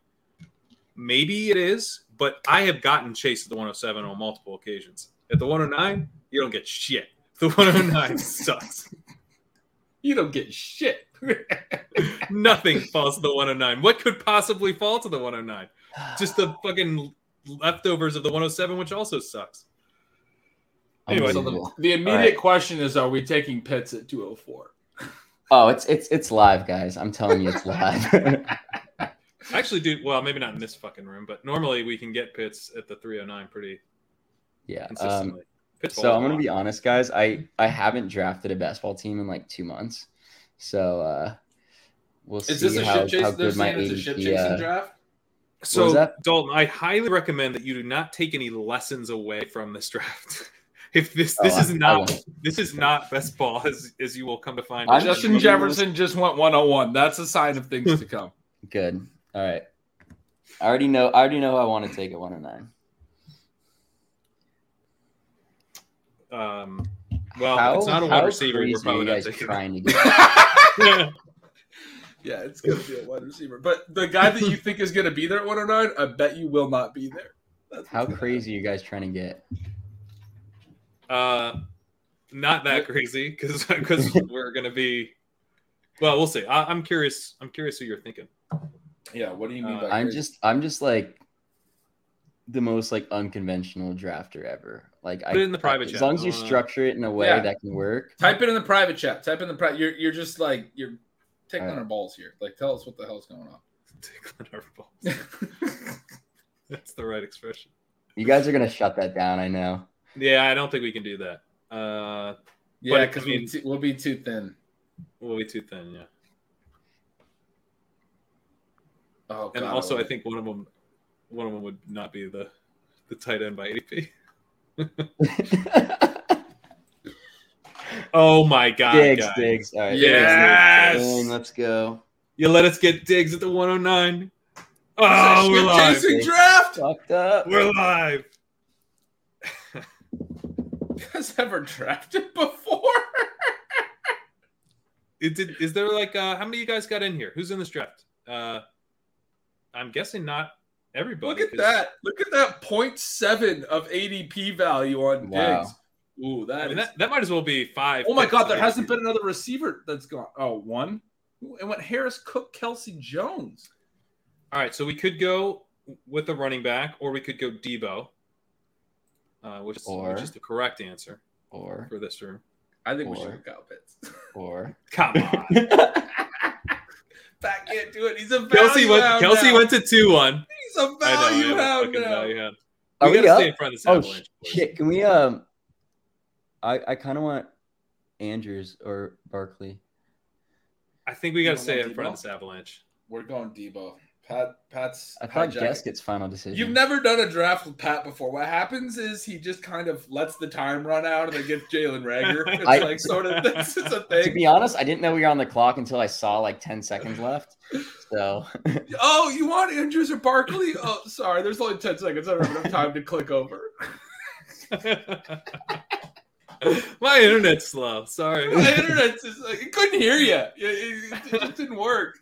maybe it is, but I have gotten chased at the 107 on multiple occasions. At the 109, you don't get shit. The 109 sucks. You don't get shit. Nothing falls to the 109. What could possibly fall to the 109? Just the fucking leftovers of the 107, which also sucks. Anyway, so the, the immediate All right. question is: Are we taking Pitts at 204? Oh, it's it's it's live, guys. I'm telling you, it's live. Actually, dude, well, maybe not in this fucking room, but normally we can get Pitts at the 309 pretty yeah. Um, consistently. So I'm gonna be honest, guys. I I haven't drafted a basketball team in like two months, so uh we'll see Is this a how, ship how chase? They're good my saying a ship ADP. chasing Uh, draft. So. Dalton, I highly recommend that you do not take any lessons away from this draft. if this Oh, this I- is I not won't. this is not best ball as as you will come to find. I'm. Justin just- Jefferson just went 101. That's a sign of things to come. good. All right. I already know. I already know who I want to take at 109. Um, well, How- it's not a wide receiver. We're crazy are probably you not guys taking. trying to get. yeah, it's gonna be a wide receiver. But the guy that you think is gonna be there at 109, I bet you will not be there. That's How crazy are you guys trying to get? Uh, not that crazy because because we're gonna be. Well, we'll see. I, I'm curious. I'm curious who you're thinking. Yeah, what do you mean Uh, by I'm crazy? just I'm just like the most like unconventional drafter ever. Like I Put it in the private as chat. long as you structure it in a way Yeah. that can work. type it in the private chat. Type in the private. You're you're just like you're taking right. our balls here. Like, tell us what the hell's going on. Tickling our balls. That's the right expression. You guys are gonna shut that down. I know. Yeah, I don't think we can do that. Uh, Yeah, I because mean- we'll be too thin. We'll be too thin, yeah. Oh, God, And also, I wanna- think one of them, one of them would not be the the tight end by ADP. Oh my god, Diggs, guys. Diggs. All right. Yes! Dang, let's go. You let us get Diggs at the 109. Is Oh, that we're shit live. chasing draft. Fucked up. We're live. You guys ever drafted before? Is, it, is there like uh, how many of you guys got in here? Who's in this draft? Uh, I'm guessing not everybody. Look at 'cause- that. Look at that 0.7 of ADP value on Wow. Diggs. Ooh, I that mean, is. that, that might as well be five. oh my God, there hasn't been another receiver that's gone. Oh, one? And went Harris, Cook, Kelce, Jones. All right, so we could go with a running back, or we could go Deebo, uh, which is Or- which is the correct answer Or, for this room. I think we should go Pitts. or. Come on, Pat can't do it. He's a value Kelce went. Kelce now. went to two one. He's a I know, value yeah, hound now. value hound. Are we we gotta up? stay in front of this Oh avalanche. shit! Can we um? I I kind of want Andrews or Barkley. I think we got to stay in front of Deebo? this avalanche. We're going Deebo. Pat, Pat's. I thought hijacked. Guess gets final decision. You've never done a draft with Pat before. What happens is he just kind of lets the time run out and then gets Jalen Reagor. It's I- like sort of this is a thing. To be honest, I didn't know we were on the clock until I saw like ten seconds left. So Oh, you want Andrews or Barkley? Oh, sorry. There's only ten seconds. I don't have enough time to click over. My internet's slow. Sorry. My internet's just like it couldn't hear you. It, it- it just didn't work.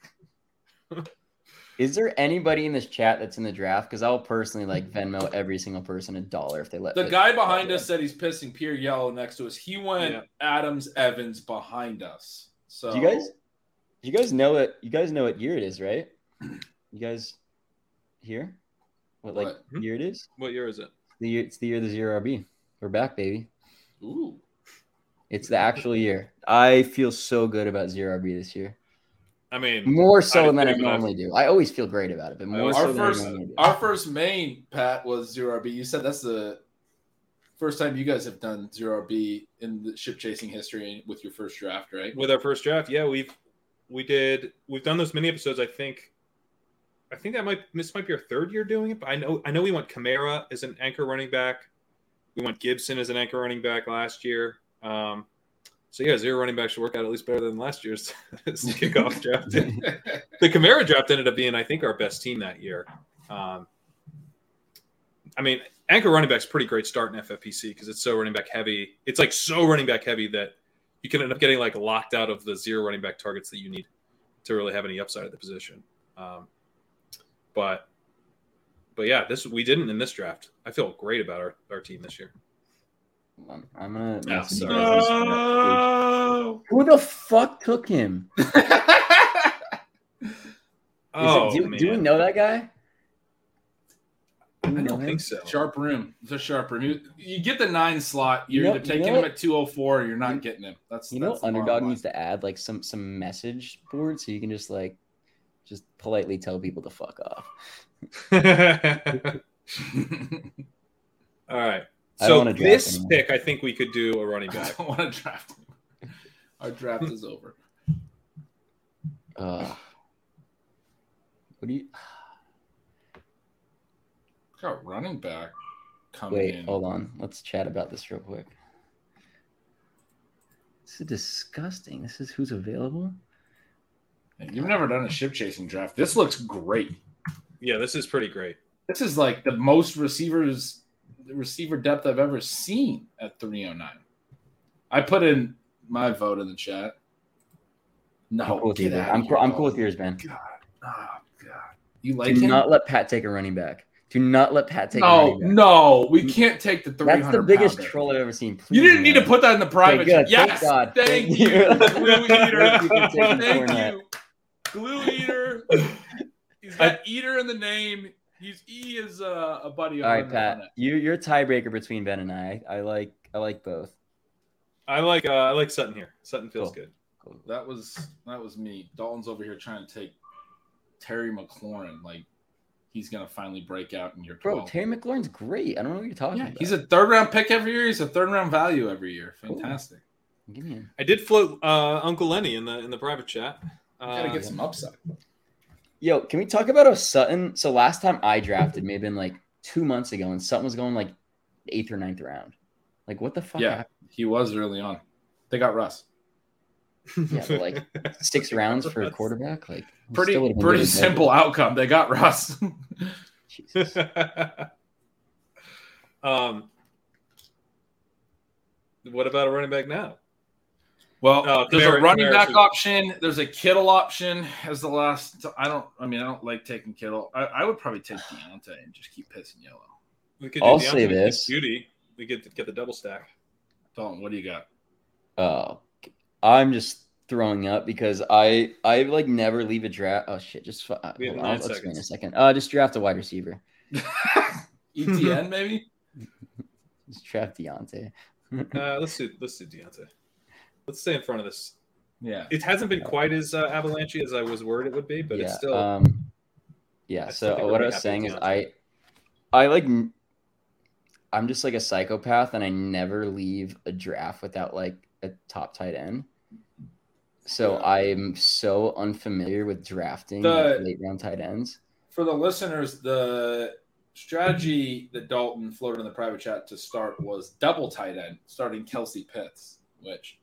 Is there anybody in this chat that's in the draft? Because I'll personally like mm-hmm. Venmo every single person a dollar if they let The me. guy behind us said he's pissing pure yellow next to us. He went Yeah. Adams Evans behind us. So Do you guys? You guys know it. You guys know what year it is, right? You guys here? What like What? year it is? What year is it? The year. It's the year of the zero RB. We're back, baby. Ooh. It's the actual year. I feel so good about zero RB this year. I mean, More so I than I agree, but I- normally do. I always feel great about it, but more Our so Our than first, I normally do. our first main Pat was zero RB. You said that's the first time you guys have done zero RB in the ship chasing history with your first draft, right? with our first draft, yeah, we've we did we've done those mini episodes. I think, I think that might this might be our third year doing it. But I know I know we went Kamara as an anchor running back. We went Gibson as an anchor running back last year. Um, so yeah, zero running back should work out at least better than last year's kickoff draft. the Kamara draft ended up being, I think, our best team that year. Um, I mean, anchor running back's a pretty great start in FFPC because it's so running back heavy. It's like so running back heavy that you can end up getting like locked out of the zero running back targets that you need to really have any upside at the position. Um, but but yeah, this we didn't in this draft. I feel great about our, our team this year. I'm gonna. Yeah, message you sorry. guys this one. Who the fuck took him? Is it- Oh, do, do we know that guy? Do I don't think so. Sharp room. It's a sharp room. You, you get the nine slot. You're You know- either taking you know him at 204 or you're not getting him. That's You know, that's bottom Underdog needs to add like some some message board so you can just like just politely tell people to fuck off. All right. So this anymore. pick, I think we could do a running back. I don't want to draft him. Our draft is over. Uh, what do you? Got running back coming Wait, in. hold on. Let's chat about this real quick. This is disgusting. This is who's available. You've never done a ship chasing draft. This looks great. Yeah, this is pretty great. This is like the most receivers receiver depth I've ever seen at 309. I put in my vote in the chat. No, I'm cool with, yours. I'm, cool- I'm cool with yours, Ben. God, oh God, you like Do him? not let Pat take a running back. Do not let Pat take a no, running back. no, we can't take the 300. That's the biggest pounder. troll I've ever seen. You didn't need to put that in the private. Okay, good. Yes, Thank God. thank, Thank you, you. glue eater. You thank you, glue eater. He's got eater in the name. He's E is uh, a buddy. All right, Pat. You you're a tiebreaker between Ben and I. I like I like both. I like uh, I like Sutton here. Sutton feels Cool. good. That was that was me. Dalton's over here trying to take Terry McLaurin. Like he's gonna finally break out in your Bro, 12. Terry McLaurin's great. I don't know what you're talking yeah, about. he's a third round pick every year. He's a third round value every year. Fantastic. Give me a- I did float uh, Uncle Lenny in the in the private chat. Gotta Uh, get some upside. Yo, can we talk about a Sutton? So last time I drafted may have been like two months ago, and Sutton was going like eighth or ninth round. Like, what the fuck? Yeah, happened? He was early on. They got Russ. Yeah, but like six rounds for a quarterback. Like, Pretty still pretty good. simple outcome. They got Russ. Jesus. um, what about a running back now? Well, Oh, there's Kamara- a running Kamara's back who- option. There's a Kittle option as the last. I don't. I mean, I don't like taking Kittle. I, I would probably take Deontay and just keep pissing yellow. We could I'll Deontay say this. beauty. We get get the double stack. Dalton, what do you got? Oh, I'm just throwing up because I I like never leave a draft. Oh shit! Just fu- uh, We have hold nine I'll explain a second. Uh, just draft a wide receiver. ETN maybe. Just draft Deontay. Uh, let's do let's do Deontay. Let's stay in front of this. Yeah. It hasn't been quite as uh, avalanche as I was worried it would be, but it's still. Um, yeah. I So what I was saying with is I, I like, n- I'm just like a psychopath, and I never leave a draft without like a top tight end. So Yeah. I'm so unfamiliar with drafting The- late round tight ends. For the listeners, the strategy that Dalton floated in the private chat to start was double tight end, starting Kelce Pitts, which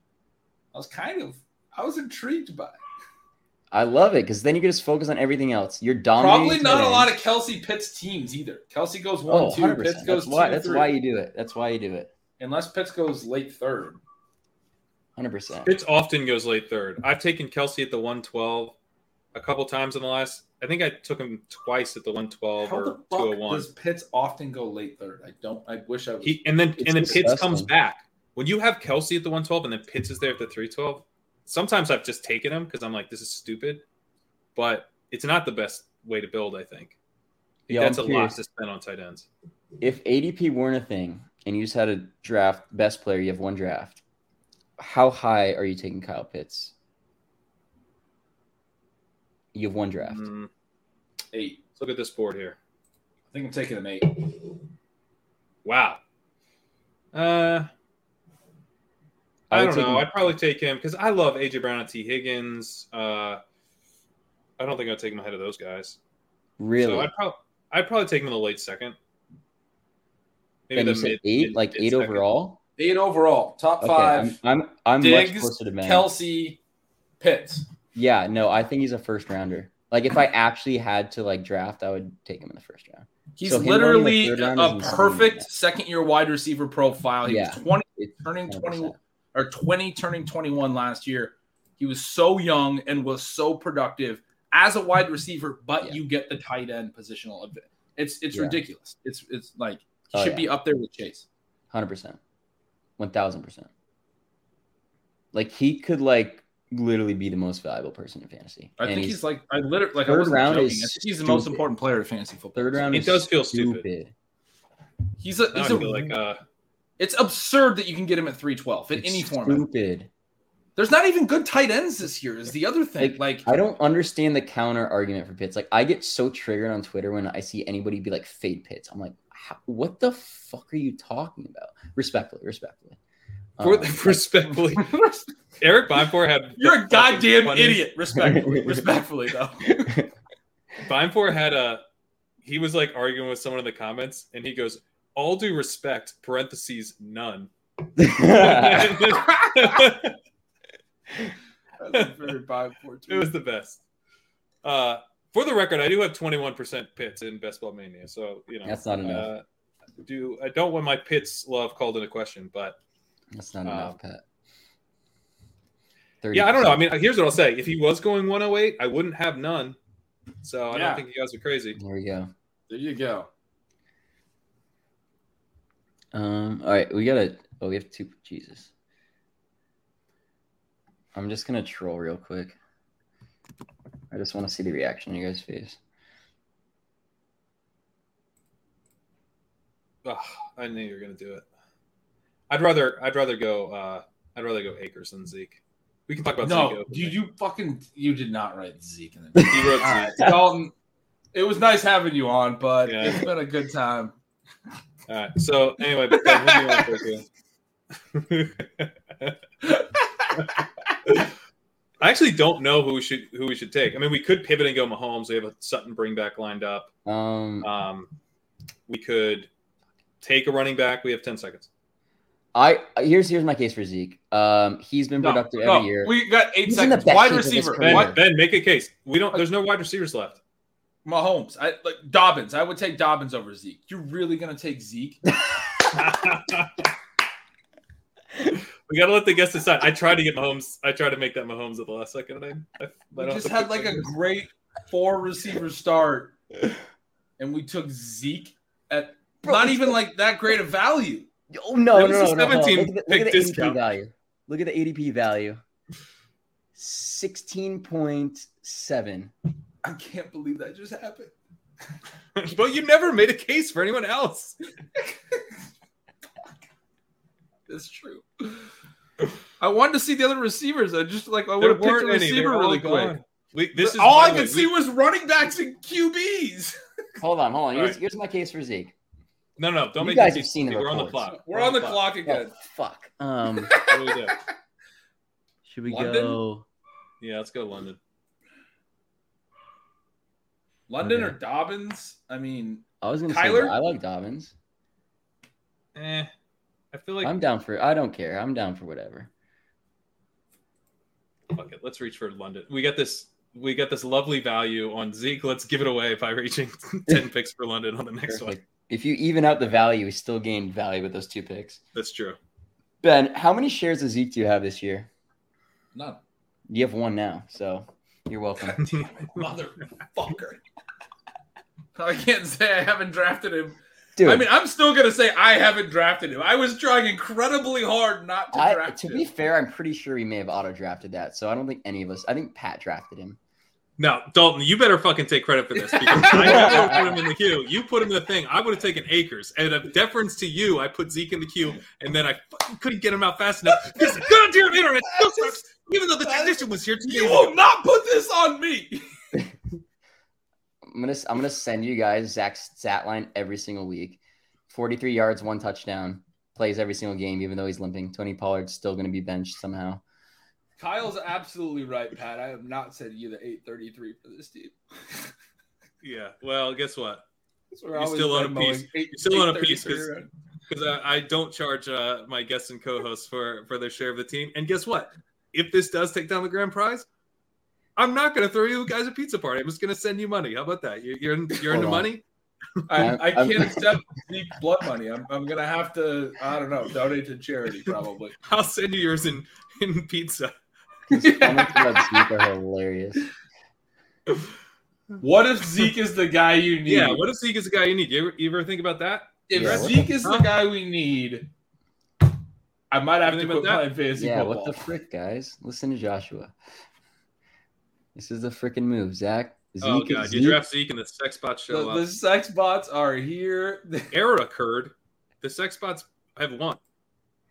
I was kind of I was intrigued by. I love it because then you can just focus on everything else. You're dominating. Probably not tight a lot of Kelce Pitts teams either. Kelce goes one, Oh, two, 100%. Pitts goes That's why. two, That's three. why you do it. That's why you do it. Unless Pitts goes late third. Hundred percent. Pitts often goes late third. I've taken Kelce at the 112 a couple times in the last. I think I took him twice at the 112 How or the fuck 201. does Pitts often go late third? I don't. I wish I was. He and then and then Pitts comes back. When you have Kelce at the 112 and then Pitts is there at the 312, sometimes I've just taken them because I'm like, this is stupid. But it's not the best way to build, I think. Yeah, That's I'm a lot to spend on tight ends. If ADP weren't a thing and you just had a draft best player, you have one draft. How high are you taking Kyle Pitts? You have one draft. Mm, eight. let's look at this board here. I think I'm taking him eight. Wow. Uh, I, I don't know. him- I'd probably take him because I love AJ Brown and T. Higgins. Uh, I don't think I'd take him ahead of those guys. Really? So I'd probably I'd probably take him in the late second. Maybe then you the mid, eight, mid- like eight mid-second. overall. Eight overall, top Okay, five. I'm I'm, I'm Diggs, much closer to Ben. Kelce, Pitts. Yeah, no, I think he's a first rounder. Like if I actually had to like draft, I would take him in the first round. He's So him going in the literally a perfect second year wide receiver profile. He Yeah. was 20 turning 20 100%. Or 20 turning 21 last year. He was so young and was so productive as a wide receiver, but Yeah. you get the tight end positional advantage. It's it's Yeah. ridiculous. It's it's like he Oh, should yeah. be up there with Chase. Hundred percent, one thousand percent. Like he could like literally be the most valuable person in fantasy. I And think he's, like I literally like I third wasn't round joking. is I think he's the most important player in fantasy football. third round. It is does feel stupid. He's a he's I a feel like uh, it's absurd that you can get him at 312 in It's any format. Stupid. There's not even good tight ends this year. Is the other thing. Like, I don't understand the counter argument for Pitts. Like I get so triggered on Twitter when I see anybody be like fade Pitts. I'm like, what the fuck are you talking about? Respectfully, respectfully. for, Um, respectfully, Eric Bimefor had you're a goddamn fucking funniest- idiot. Respectfully, respectfully though. Bimefor had a he was like arguing with someone in the comments, and he goes, "All due respect, parentheses none." it was the best. Uh, for the record, I do have 21% Pitts in Best Ball Mania, so you know That's not enough. Uh, do I don't want my Pitts love called into question, but That's not Um, enough, Pat. yeah, I don't know. I mean, here's what I'll say: if he was going 108, I wouldn't have none. So I Yeah. don't think you guys are crazy. there you go. There you go. Um, all right, we gotta. Oh, we have two. Jesus. I'm just gonna troll real quick. I just want to see the reaction on your guys' face. Ugh, I knew you were gonna do it. I'd rather I'd rather go uh I'd rather go Akers than Zeke. We can talk about Zeke. No, you you fucking you did not write Zeke in the He wrote All right, Zeke. Dalton. It was nice having you on, but Yeah. it's been a good time. All right. So anyway, Ben, who do you want to take? I actually don't know who we should who we should take. I mean, we could pivot and go Mahomes. We have a Sutton bring back lined up. Um, Um, we could take a running back. We have ten seconds. I here's here's my case for Zeke. Um, he's been productive no, every year. We got eight He's seconds. Wide shape of his receiver. Ben, ben, make a case. We don't. There's no wide receivers left. Mahomes. I like Dobbins. I would take Dobbins over Zeke. You're really gonna take Zeke? we got to let the guests decide. I tried to get Mahomes. I tried to make that Mahomes at the last second. And I, I, I We just had to like a great four receiver start, and we took Zeke at Bro, not even like that great of value. Oh no, It no, was no, a no, no. 17 Look at the, pick look at the ADP value. Look at the ADP value. Sixteen point seven. I can't believe that just happened. but you never made a case for anyone else. That's true. I wanted to see the other receivers. I just like I would There have picked a weren't receiver were all really quick. We, this is All I the way, could see was running backs and QBs. Hold on, hold on. Here's, right. here's my case for Zeke. No, no, don't You make guys a have seen the We're on the clock. We're on the clock again. Oh, fuck. Um, What do we do? should we London? go? Yeah, let's go to London. London Okay. or Dobbins? I mean, I was gonna Kyler? say I like Dobbins. Eh, I feel like I'm down for. I don't care. I'm down for whatever. fuck it. Let's reach for London. We got this. We got this lovely value on Zeke. Let's give it away by reaching ten picks for London on the next one. If you even out the value, we still gained value with those two picks. That's true. Ben, how many shares of Zeke do you have this year? none. You have one now, so you're welcome. Motherfucker. I can't say I haven't drafted him. Dude, I mean, I'm still gonna say I haven't drafted him. I was trying incredibly hard not to I, draft to him. be fair, I'm pretty sure we may have auto drafted that. So I don't think any of us. I think Pat drafted him. Now, Dalton, you better fucking take credit for this because I never put him in the queue. You put him in the thing. I would have taken Akers. And a deference to you, I put Zeke in the queue, and then I fucking couldn't get him out fast enough. This goddamn internet still sucks, even though the technician was here two you days will not put this on me. I'm gonna I'm gonna send you guys Zach's stat line every single week. 43 yards, one touchdown. Plays every single game, even though he's limping. Tony Pollard's still gonna be benched somehow. Kyle's absolutely right, Pat. I have not said you the 833 for this team. Yeah. Well, guess what? You're still on a piece. You're still on a piece 833 'cause- Because I, I don't charge uh, my guests and co-hosts for for their share of the team. And guess what? If this does take down the grand prize, I'm not going to throw you guys a pizza party. I'm just going to send you money. How about that? You, you're in, you're into on. money. I, I'm- I I'm- can't accept Zeke blood money. I'm, I'm gonna have to. I don't know. Donate to charity probably. I'll send you yours in in pizza. Comments about Zeke are hilarious. What if Zeke is the guy you need? Yeah. What if Zeke is the guy you need? You ever, you ever think about that? if Yeah, what Zeke is the guy we need, I might have to Think quit that? playing fantasy Yeah, football. what the frick, guys? Listen to Joshua. This is the freaking move, Zach. Oh, Zeke, oh god, you Zeke- draft Zeke and the sex bots show the, up. the sex bots are here. The error occurred. The sex bots have won.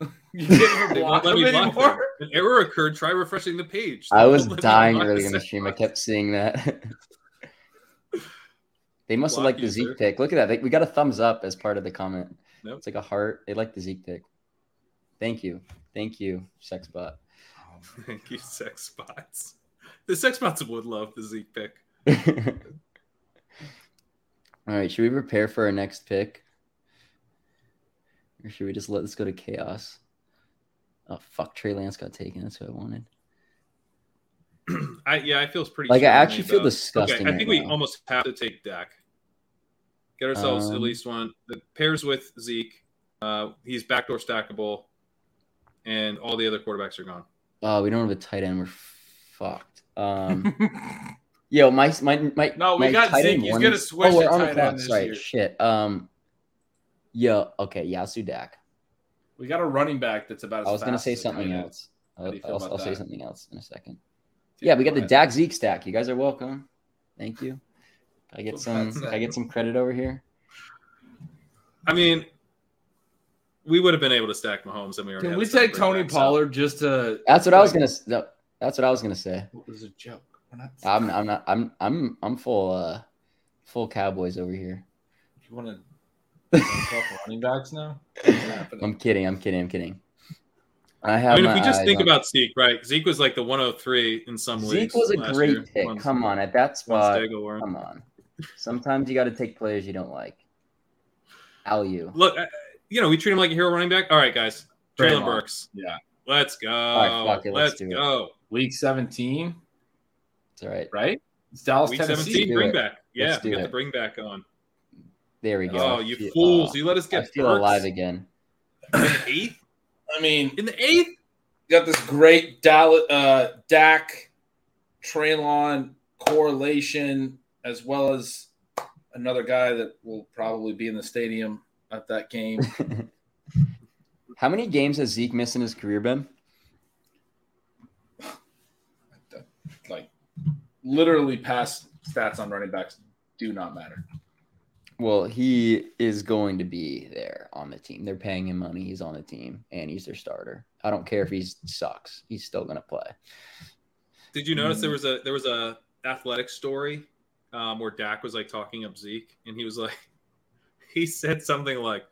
you can't even block let me block anymore. An error occurred. Try refreshing the page. I was won't let me dying early in the sex stream. I kept seeing that. they must have Block liked the you, Zeke pick. Look at that. They, we got a thumbs up as part of the comment. Nope. It's like a heart. They like the Zeke pick. Thank you. Thank you, Sexbot. Thank you, sex bots. The sex bots would love the Zeke pick. All right. Should we prepare for our next pick? Or should we just let this go to chaos? Oh, fuck. Trey Lance got taken. That's what I wanted. I yeah, I feel pretty. Like, I actually feel about- disgusting Okay, I right think we now. almost have to take Dak. Get ourselves at Um, least one. that pairs with Zeke. Uh, he's backdoor stackable, and all the other quarterbacks are gone. Oh, we don't have a tight end. We're fucked. Um, yo, my my my. No, we my got tight Zeke. end He's gonna switch Oh, on the tight clock. end this Sorry, year. shit. Um, yo, okay, yeah, Dak. We got a running back that's about. As I was gonna say something else. I'll, do you feel I'll, I'll say something else in a second. Yeah, we got the ahead. Dak Zeke stack. You guys are welcome. Thank you. I get some? I get some credit over here? I mean, we would have been able to stack Mahomes, and we already. Can we take Tony quarterback, so- Pollard just to? That's what I was gonna. No, that's what I was gonna say. It was a joke. We're not. I'm. I'm not. I'm. I'm. I'm full. Uh, full Cowboys over here. You want to running backs now? I'm kidding. I'm kidding. I'm kidding. I have. I mean, if my we just think on- about Zeke, right? Zeke was like the 103 in some ways. Zeke leagues. was a great year. pick. Once- Come on, at that once spot. Daigle were. Come on. Sometimes you got to take players you don't like. How you Look, you know, we treat him like a hero running back. All right, guys. Treylon Treylon. Burks. Yeah. Let's go. right, it, let's let's do it. go. Week 17, It's all right. right? It's Dallas, Week Tennessee. 17, bring it. back. Yeah, Let's we got it. the bring back on. There we go. Oh, you feel- fools. oh, You let us I get feel Burks alive again. in the eighth? I mean, In the eighth? You got this great Dallas, uh, Dak, Treylon correlation, as well as another guy that will probably be in the stadium at that game. How many games has Zeke missed in his career, been? like, literally, past stats on running backs do not matter. Well, he is going to be there on the team. They're paying him money. He's on the team, and he's their starter. I don't care if he sucks. He's still going to play. Did you notice there was a there was a athletic story um, where Dak was like talking up Zeke, and he was like, he said something like,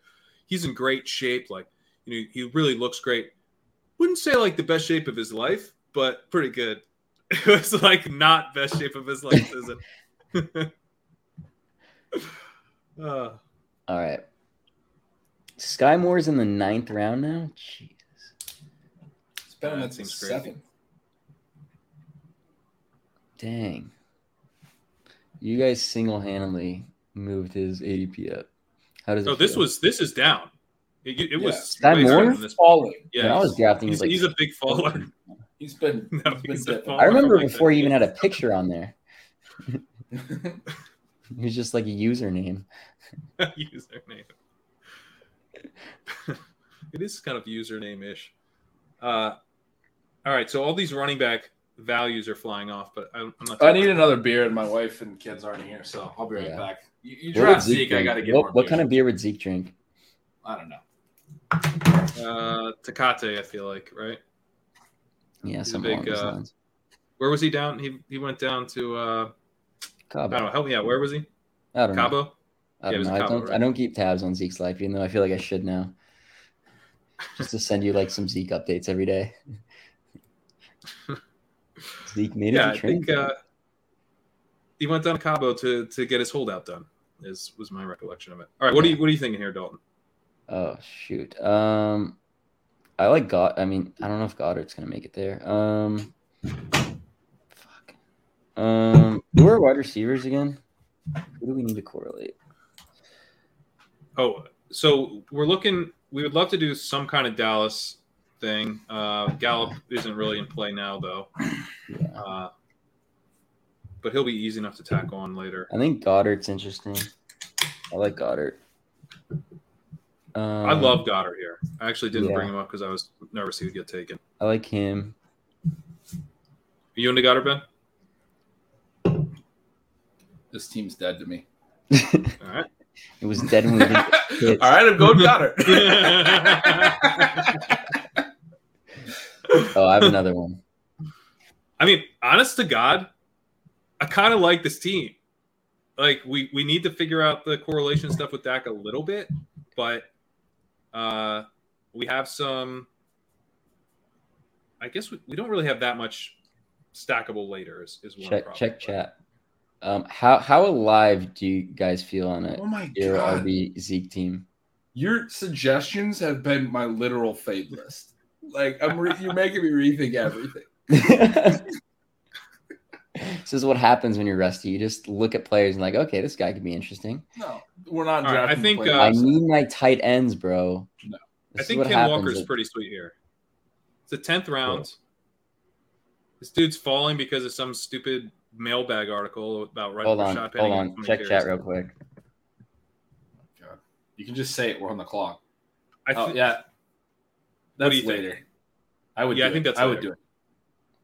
"He's in great shape. Like, you know, he really looks great. Wouldn't say like the best shape of his life, but pretty good. It was like not best shape of his life, is it? uh, All right. Skyy Moore's in the ninth round now. Jesus. It's better Yeah, than that seems seems crazy. seven. Dang. You guys single handedly moved his ADP up. How does it oh, this feel? was this is down. It, it was Sky way higher Moore? than this. Falling. When I was drafting, he he's, was like, he's a big faller. He's been. No, he's been he's a dipping. faller. I remember like before that. he even had a picture on there. He was just like a username. username. it is kind of username ish. Uh, all right, so all these running back values are flying off, but I'm, I'm not. I need another beer, and my wife and kids aren't here, so I'll be right Yeah. back. You, you What draft Zeke Zeke, I got to get what, more. what beer. kind of beer would Zeke drink? I don't know. Uh, Tecate, I feel like right. Yeah, He's a big, uh. Where was he down? He he went down to. Uh, Cabo. I don't know. Help me out. Where was he? I don't know. Cabo. I Yeah, it don't was know. I don't. I don't keep tabs on Zeke's life, even though I feel like I should now. Just to send you like some Zeke updates every day. Zeke made it Yeah, I think uh, he went down to Cabo to to get his holdout done. Is was my recollection of it. All right, what are you what are you thinking here, Dalton? Oh shoot. Um, I like God. I mean, I don't know if Goddard's gonna make it there. Um, fuck. Um, who are wide receivers again? Who do we need to correlate? Oh, so we're looking. We would love to do some kind of Dallas thing. Uh, Gallup isn't really in play now, though. Yeah. Uh, but he'll be easy enough to tack on later. I think Goddard's interesting. I like Goddard. Um, I love Goddard here. I actually didn't yeah. bring him up because I was nervous he would get taken. I like him. Are you into Goddard, Ben? This team's dead to me. All right. It was dead when we didn't. All right, I'm going Goddard. Oh, I have another one. I mean, honest to God, I kind of like this team. Like we we need to figure out the correlation stuff with Dak a little bit, but uh, we have some. I guess we, we don't really have that much stackable later. Is, is one Check problem, check but- chat. Um, how how alive do you guys feel on it? oh my Your god! RB Zeke team. Your suggestions have been my literal fade list. Like I'm, re- you're making me rethink everything. this is what happens when you're rusty. You just look at players and like, okay, this guy could be interesting. No, we're not All right, I think, uh, I need my tight ends, bro. No. This I think what Ken happens Walker's if- pretty sweet here. It's the tenth round. This dude's falling because of some stupid mailbag article about right Hold on, Rashaad hold on. Check here. chat real quick. God. You can just say it. We're on the clock. I oh thi- yeah, What do that's you think? later. I would. Yeah, do I think it. that's I would do it.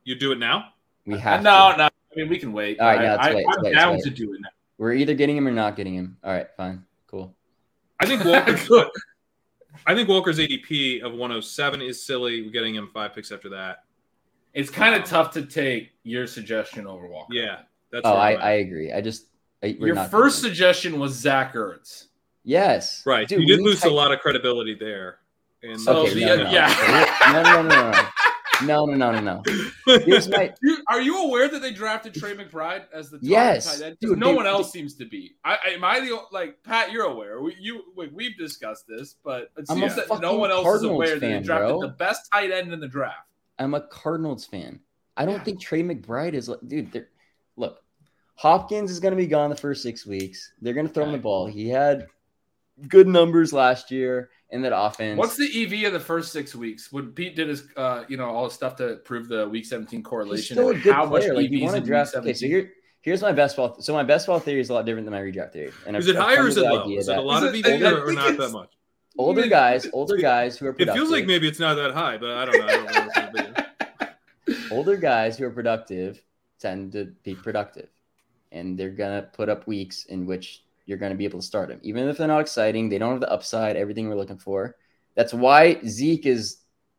You do it now? We Uh, have no, to. no. I mean, we can wait. All right, no, I, let's I, wait, let's I'm wait, down wait. to do it now. We're either getting him or not getting him. All right, fine, cool. I think Walker's. I think Walker's ADP of 107 is silly. We're getting him five picks after that. It's kind of tough to take your suggestion over Walker. Yeah, that's. Oh, I, I'm at. I agree. I just I, Your not first suggestion was Zach Ertz. yes, right. Dude, you did lose tight- a lot of credibility there. And So, Okay, the- no, no, yeah. no, no, no, no, no. No, no, no, no, no. Here's my are you aware that they drafted Trey McBride as the top Yes, tight end? dude, no they- one else seems to be. I, I am I the like Pat? You're aware. We, you we, we've discussed this, but it seems that no one else Cardinals is aware that they drafted bro. the best tight end in the draft. I'm a Cardinals fan. I don't Yeah. think Trey McBride is like, dude. they're- Look, Hopkins is going to be gone the first six weeks. They're going to throw him the ball. He had good numbers last year in that offense. What's the EV of the first six weeks? When Pete did his, uh, you know, all his stuff to prove the Week 17 correlation, He's correlation, still a good how much player. Like you EVs want to in draft. Week Okay, so here, here's my best ball. So my best ball theory is a lot different than my redraft theory. And is I've- it I've high come or is it the low? Is it a lot of Is EV or, or not that much? Older guys, older guys who are It feels like maybe it's not that high, but I don't know. I don't know. what's the big- older guys who are productive tend to be productive and they're gonna put up weeks in which you're gonna be able to start them even if they're not exciting they don't have the upside everything we're looking for that's why zeke is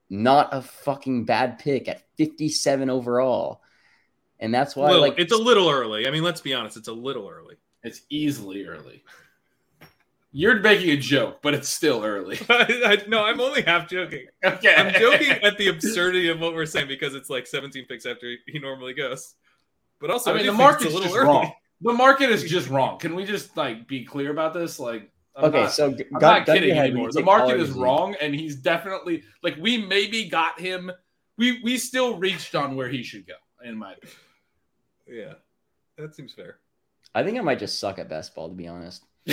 not a fucking bad pick at 57 overall and that's why Little- like it's a little early. I mean, let's be honest. It's a little early. It's easily early. You're making a joke, but it's still early. I, I, no, I'm only half joking. Okay, I'm joking at the absurdity of what we're saying because it's like 17 picks after he normally goes. But also, I mean, do the think it's market's a little just early. wrong. The market is just wrong. Can we just like be clear about this? Like, I'm okay not- so g- I'm gun- not gun kidding your head, when anymore. The market is wrong, and he's definitely like we maybe got him. We we still reached on where he should go, in my opinion. Yeah, that seems fair. i think i might just suck at best ball to be honest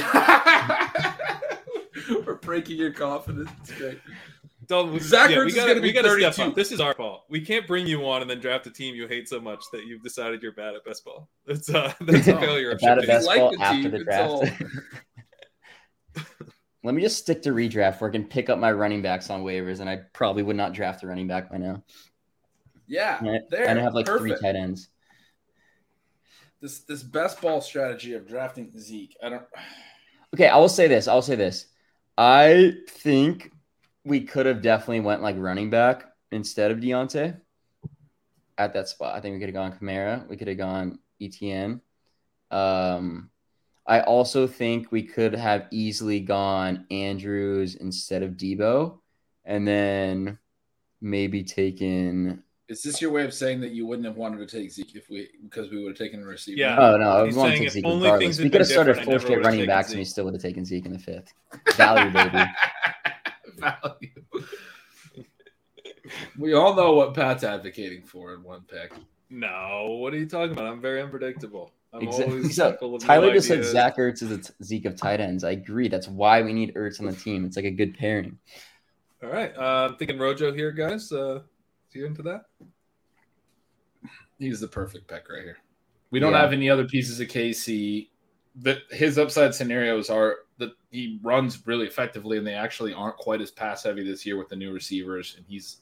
We're breaking your confidence. It's great. Dalton, Zach yeah, Ertz we gotta, gonna be we gotta step 32. This is our fault. We can't bring you on and then draft a team you hate so much that you've decided you're bad at best ball. That's uh, that's a failure of bad at shipping. best like ball the after team, the draft all- let me just stick to redraft where i can pick up my running backs on waivers and i probably would not draft a running back by now Yeah, And I- there. and I have like three perfect. tight ends. This this best ball strategy of drafting Zeke. I don't. Okay, I will say this. I will say this. I think we could have definitely went like running back instead of Deontay at that spot. I think we could have gone Kamara. We could have gone ETN. Um, I also think we could have easily gone Andrews instead of Deebo, and then maybe taken. Is this your way of saying that you wouldn't have wanted to take Zeke if we because we would have taken a receiver? Yeah. Oh no, I He's would want to take Zeke only regardless. things We could have started different, I four straight running taken backs, and we still would have taken Zeke in the fifth. Value, baby. Value. we all know what Pat's advocating for in one pick. No, what are you talking about? I'm very unpredictable. I'm Exactly. always So of Tyler new just said ideas. Zach Ertz is a t- Zeke of tight ends. I agree. That's why we need Ertz on the team. It's like a good pairing. All right, uh, I'm thinking Rojo here, guys. Uh, you into that? He's the perfect pick right here. We don't Yeah. have any other pieces of KC. That his upside scenarios are that he runs really effectively, and they actually aren't quite as pass heavy this year with the new receivers. And he's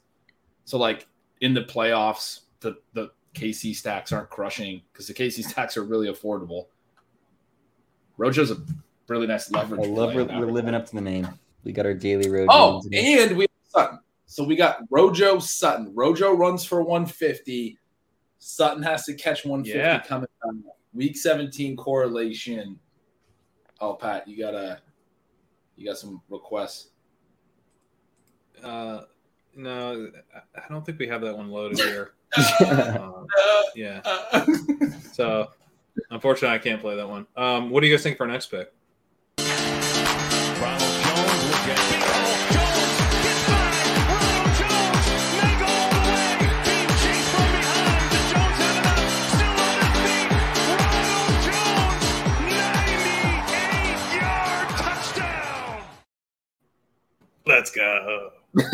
so like in the playoffs, the the KC stacks aren't crushing because the KC stacks are really affordable. Rojo's a really nice leverage. I love play we're, we're living up to the name. We got our daily road. Oh, and we have Sutton. So we got Rojo Sutton. Rojo runs for 150. Sutton has to catch 150 Yeah. coming down. Week 17 correlation. Oh, Pat, you got a you got some requests. Uh, no, I- don't think we have that one loaded here. Uh, yeah, so unfortunately, I can't play that one. Um, what do you guys think for our next pick?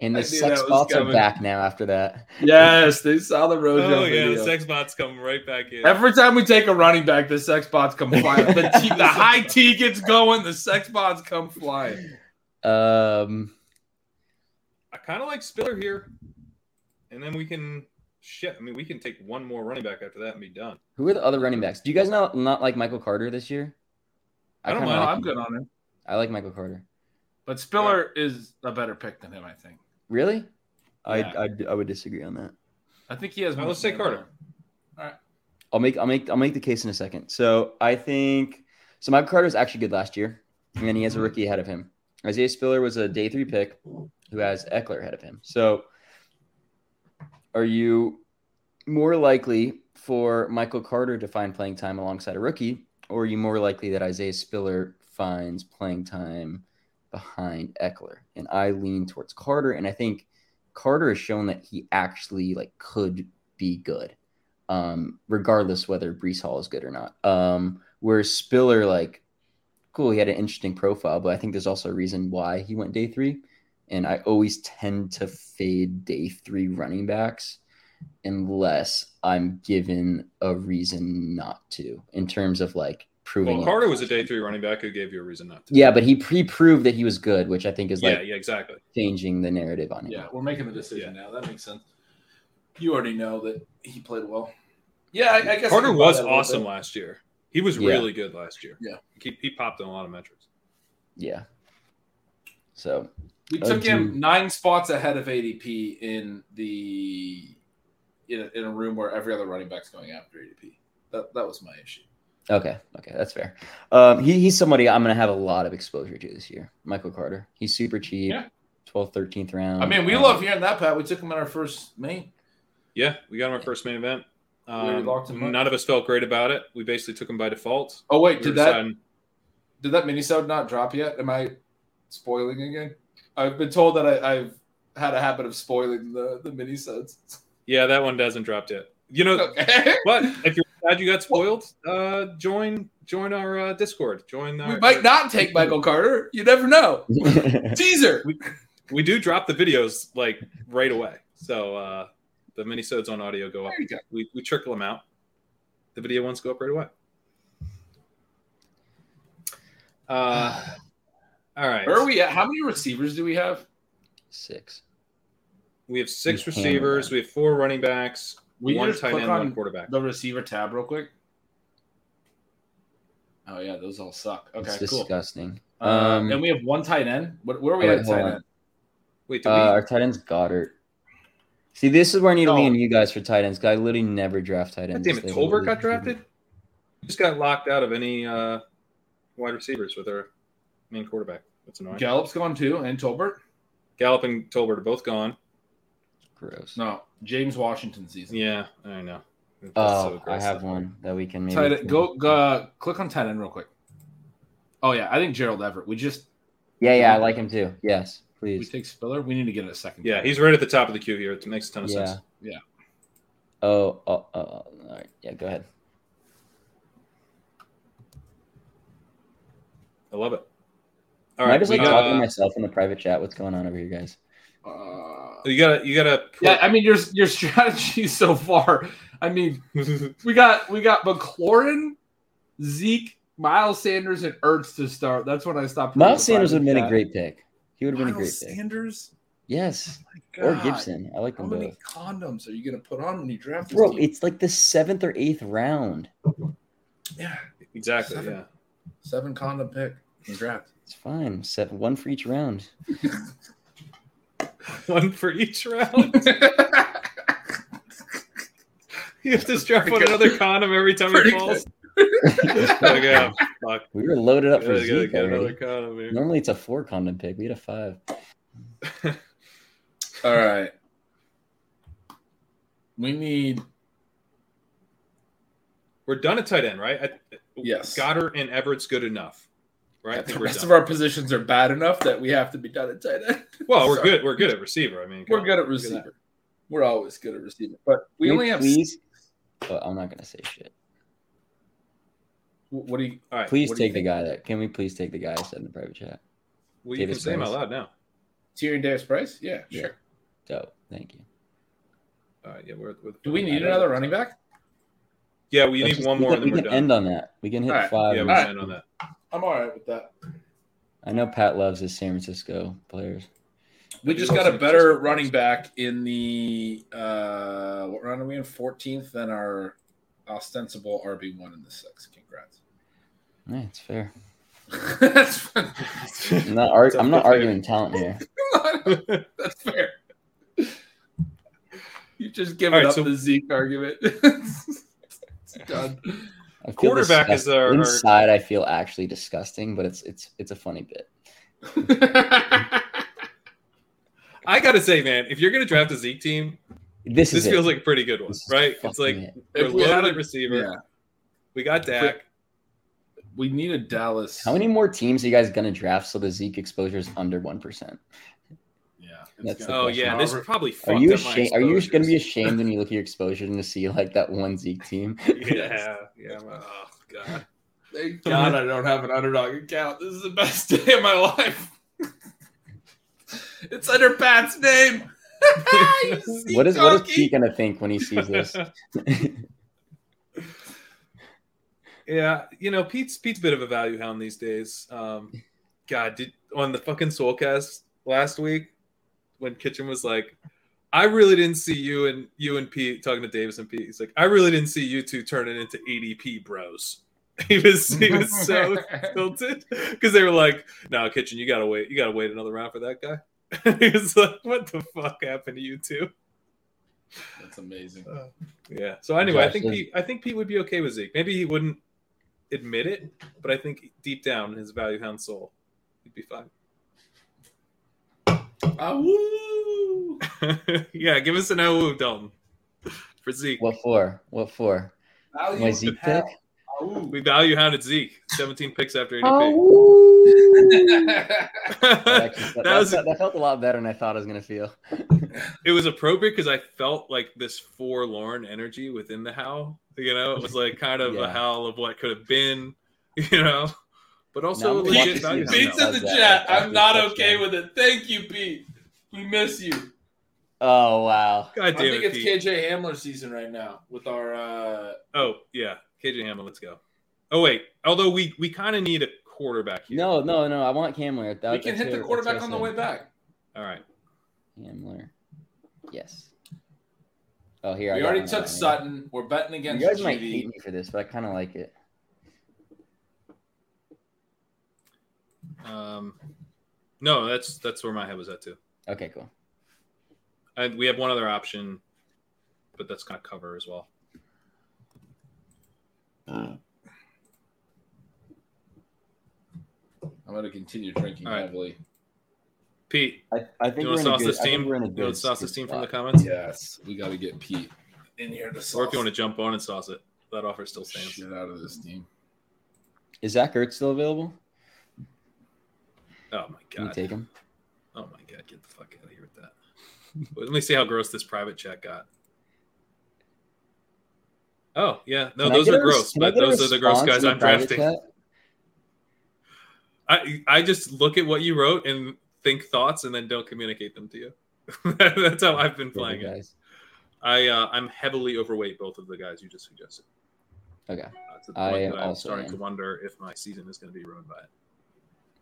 and the sex bots was are back now after that. yes, they saw the Rojo oh yeah, video. the sex bots come right back in. Every time we take a running back, the sex bots come flying. The, T, the high T gets going, the sex bots come flying. Um, I kind of like Spiller here, and then we can shit. I mean, we can take one more running back after that and be done. who are the other running backs? Do you guys not not like Michael Carter this year? I don't kinda mind. No, like I'm him. good on it. I like Michael Carter. But Spiller is a better pick than him, I think. Really? Yeah. I, I I would disagree on that. I think he has. Well, more let's say Carter. All right. I'll make I'll make I'll make the case in a second. So I think so. Michael Carter was actually good last year, and then he has a rookie ahead of him. Isaiah Spiller was a day three pick who has Ekeler ahead of him. So, are you more likely for Michael Carter to find playing time alongside a rookie, or are you more likely that Isaiah Spiller finds playing time behind Ekeler? And I lean towards Carter, and I think Carter has shown that he actually like could be good, um, regardless whether Breece Hall is good or not. Um, whereas Spiller, like, cool, he had an interesting profile, but I think there's also a reason why he went day three. And I always tend to fade day three running backs unless I'm given a reason not to, in terms of like proving. Well, it. Carter was a day three running back who gave you a reason not to. Yeah, but he pre proved that he was good, which I think is like yeah, yeah, exactly. changing the narrative on him. Yeah, we're making the decision now. That makes sense. You already know that he played well. Yeah, I, I guess Carter was that a little awesome last year. He was Yeah. really good last year. Yeah. he, he popped in a lot of metrics. Yeah. So We Uh, took do- him nine spots ahead of ADP in the in a, in a room where every other running back's going after ADP. That that was my issue. Okay, okay, that's fair. Um, he, he's somebody I'm going to have a lot of exposure to this year. Michael Carter. He's super cheap. Yeah. 12th, 13th round. I mean, we Um, love hearing that, Pat. We took him in our first main. Yeah, we got him our first main event. already Um, locked him up. none of us felt great about it. We basically took him by default. Oh wait, We did that deciding- did that minisode not drop yet? Am I spoiling again? I've been told that I, I've had a habit of spoiling the the minisodes. Yeah, that one doesn't dropped yet. You know, Okay. but if you're glad you got spoiled, uh, join join our uh, Discord. Join our. we might not take Michael Carter. You never know. Teaser. We do drop the videos like right away. So uh, the minisodes on audio go up. Go. We we trickle them out. The video ones go up right away. Uh, all right. Where are we at? How many receivers do we have? Six. We have six We receivers. We have four running backs, We one just tight click end, one on quarterback. the receiver tab real quick. Oh yeah, those all suck. Okay, it's cool. disgusting. Uh, Um, and we have one tight end. What, where are we oh, at wait, tight on. end? Wait, did uh, we? our tight end's Goddard. See, this is where I need to No. lean on you guys for tight ends. 'cause I literally never draft tight God ends. damn it, Tolbert literally got just- drafted. Just got locked out of any uh, wide receivers with our main quarterback. That's annoying. Gallup's gone too, and Tolbert. Gallup and Tolbert are both gone. Gross. No, James Washington season. Yeah, I know. That's Oh, so I have one that we can maybe Tight go, go uh, click on tight end real quick. Oh yeah, I think Gerald Everett. We just Yeah, yeah, I like him too. Yes, please. we take Spiller. We need to get a second. Yeah, he's right at the top of the queue here. It makes a ton of Yeah. sense. Yeah. Oh, oh, oh, all right. Yeah, go ahead. I love it. Am All I right, just we like talking to myself in the private chat? What's going on over here, guys? Uh, you gotta you gotta. yeah, I mean your your strategy so far. I mean, we got we got McLaurin, Zeke, Miles Sanders, and Ertz to start. That's when I stopped. Miles Sanders would have been a great pick. He would have been a great pick. Sanders. Yes, My or Gibson. I like How them many both. condoms are you gonna put on when you draft Bro, team? it's like the seventh or eighth round. yeah, exactly. Seven. Yeah. seven condom pick in draft. It's fine. Seven, one for each round. One for each round. you have to strap on another condom every time Pretty he falls. okay, oh, fuck. We were loaded up for Gotta, gotta Zeke get another condom here. Normally it's a four condom pick. We had a five. All right. We need We're done at tight end, right? I, Yes. Goddard and Everett's good enough, right? I the think we're rest done. of our positions are bad enough that we have to be done at tight end. well, we're good. We're good at receiver. I mean, We're come good at look that. receiver. We're always good at receiver, but we Can only have. please. Oh, I'm not gonna say shit. What do you? All right. Please what you take the guy that. Can we please take the guy I said in the private chat? Well, you can Davis say him out loud now. Tyrion Davis Price? Yeah, Yeah. sure. Dope. Thank you. All right. Yeah. We're, we're, Do we need another running back? Yeah, we Let's need just- one we more, can- and then we we're can done. end on that. We can hit All right. five. yeah, we All can end on that. I'm all right with that. I know Pat loves his San Francisco players. We just got a better running back in the uh what round are we in? 14th than our ostensible RB one in the sixth. Congrats. Yeah, it's fair. That's I'm not, ar- I'm not arguing talent here. That's fair. You just given All right, up so- the Zeke argument. it's done. I feel Quarterback is disgust- our- our- inside. I feel actually disgusting, but it's it's it's a funny bit. I gotta say, man, if you're gonna draft a Zeke team, This, this is feels it. like a pretty good one, right? It's like it. we're If we loaded a- receiver. yeah, We got Dak. we need a Dallas. How many more teams are you guys gonna draft so the Zeke exposure is under one percent? Yeah, That's it's the Oh gonna- yeah, this is probably Are you ashamed? Are you gonna be ashamed when you look at your exposure and to see like that one Zeke team? Yeah, yeah. Oh god. Thank God I don't have an underdog account. This is the best day of my life. it's under Pat's name. You see, what is what is Pete gonna think when he sees this? Yeah, you know, Pete's Pete's a bit of a value hound these days. Um, God, did on the fucking Soulcast last week when Kitchen was like, "I really didn't see you and you and Pete talking to Davis and Pete." He's like, "I really didn't see you two turning into ADP bros." He was he was so tilted because they were like, "No, Kitchen, you gotta wait. You gotta wait another round for that guy." he was like, "What the fuck happened to you two? That's amazing. Uh, yeah. So anyway, I think is- Pete, I think Pete would be okay with Zeke. Maybe he wouldn't admit it, but I think deep down in his value hound soul, he'd be fine. Ah, woo. yeah, give us an oh Dalton for Zeke. what for? What for? My Zeke pick? we value hounded Zeke. 17 picks after ADP. Oh. That, actually- that- that was that- that felt a lot better than I thought I was gonna feel. it was appropriate because I felt like this forlorn energy within the howl. You know, it was like kind of a Yeah. howl of what could have been. You know, but also Now a I'm legit glad value. Pete's in the that, chat. I'm not okay with it. Thank you, Pete. We miss you. Oh wow. God I think it, it's Pete. KJ Hamler season right now with our. uh Oh yeah, KJ Hamler. Let's go. Oh wait, although we we kind of need a quarterback here. No, no, no. I want Hamler. That, We can that's hit the quarterback on the way back. All right. Hamler. Yes. Oh, here We I already took. Sutton. We're betting against. You against guys might GD. hate me for this, but I kind of like it. Um, no, that's that's where my head was at too. Okay, cool. I, we have one other option, but that's kind of cover as well. I'm going to continue drinking All right. heavily. Pete, I, I think you we're want to a sauce good. this I team? we're in a You want to sauce this good team from the comments, Yes, we got to get Pete in here to sauce or if you want to jump on and sauce it, that offer still stands. Get out of this team. Is Zach Ertz still available? Oh my god! Can you take him? Oh my god! Get the fuck out of here with that. Let me see how gross this private chat got. Oh yeah, no, Can those are a gross, but those are the gross guys the I'm drafting. chat? I I just look at what you wrote and think thoughts and then don't communicate them to you. That's how I've been Good playing it. guys. I uh, I'm heavily overweight both of the guys you just suggested. Okay. Uh, I that I'm starting am. to wonder if my season is going to be ruined by it.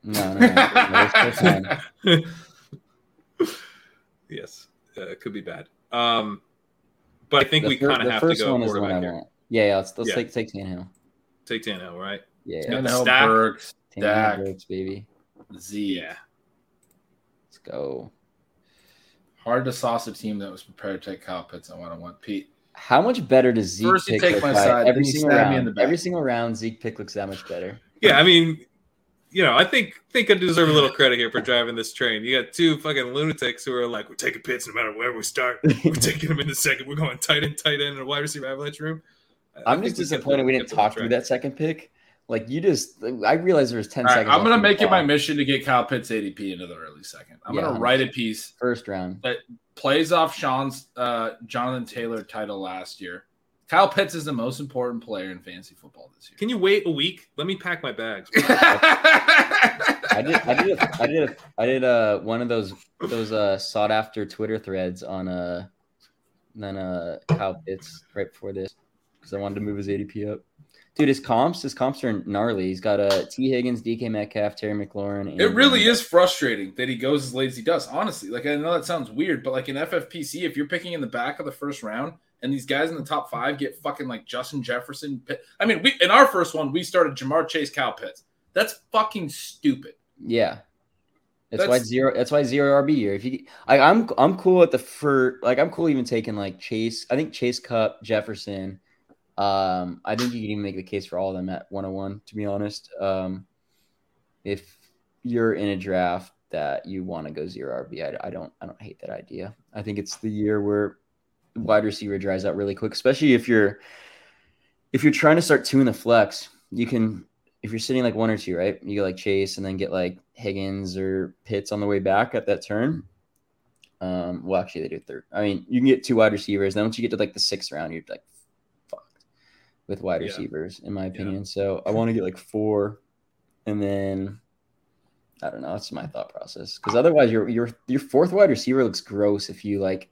No, no, no. no, it's still fine. yes, uh, it could be bad. Um, but I think The we kind of the have to first go one is the one I quarterback here. want. Yeah, yeah. Let's, let's Yeah. take take Tannehill. Take Tannehill, right? Yeah, Yeah. yeah. Tannehill, Stack. Burks, Tannehill, Dak. Burks, baby. Z. Yeah. Let's go. Hard to sauce a team that was prepared to take Kyle Pitts on one on one. Pete, How much better does Zeke First you pick take look my side, every single round? me in the back. Every single round, Zeke pick looks that much better. Yeah, I mean, you know, I think think I deserve a little credit here for driving this train. You got two fucking lunatics who are like, we're taking Pitts no matter where we start. We're taking them in the second. We're going tight end, tight end, and a wide receiver avalanche room. I I'm just disappointed them- we didn't kept them on talk through that second pick. Like you just, I realized there was ten All right, seconds. I'm gonna make it my mission to get Kyle Pitts ADP into the early second. I'm Yeah, going to write a piece first round. that plays off Sean's uh, Jonathan Taylor title last year. Kyle Pitts is the most important player in fantasy football this year. Can you wait a week? Let me pack my bags. I did, I did, a, I did, a, I did uh one of those those uh sought after Twitter threads on uh then uh Kyle Pitts right before this because I wanted to move his ADP up. Dude, his comps, his comps are gnarly. He's got uh Tee Higgins, DK Metcalf, Terry McLaurin. And, It really is frustrating that he goes as late as he does. Honestly, like I know that sounds weird, but like in FFPC, if you're picking in the back of the first round and these guys in the top five get fucking like Justin Jefferson, Pitt- I mean, we in our first one we started Ja'Marr Chase, Cal Pitts. That's fucking stupid. Yeah. That's, why zero. That's why zero RB year. If you, I, I'm, I'm cool at the for like I'm cool even taking like Chase. I think Chase Kupp, Jefferson. Um, I think you can even make the case for all of them at 101. To be honest, um, if you're in a draft that you want to go zero RB, I, I don't I don't hate that idea. I think it's the year where wide receiver dries out really quick, especially if you're if you're trying to start two in the flex. You can if you're sitting like one or two, right? You go like Chase and then get like Higgins or Pitts on the way back at that turn. Um, well, actually, they do third. I mean, you can get two wide receivers. Then once you get to like the sixth round, you're like fucked with wide Yeah. receivers, in my opinion. So I want to get like four, and then I don't know. That's my thought process. Because otherwise, your your your fourth wide receiver looks gross if you like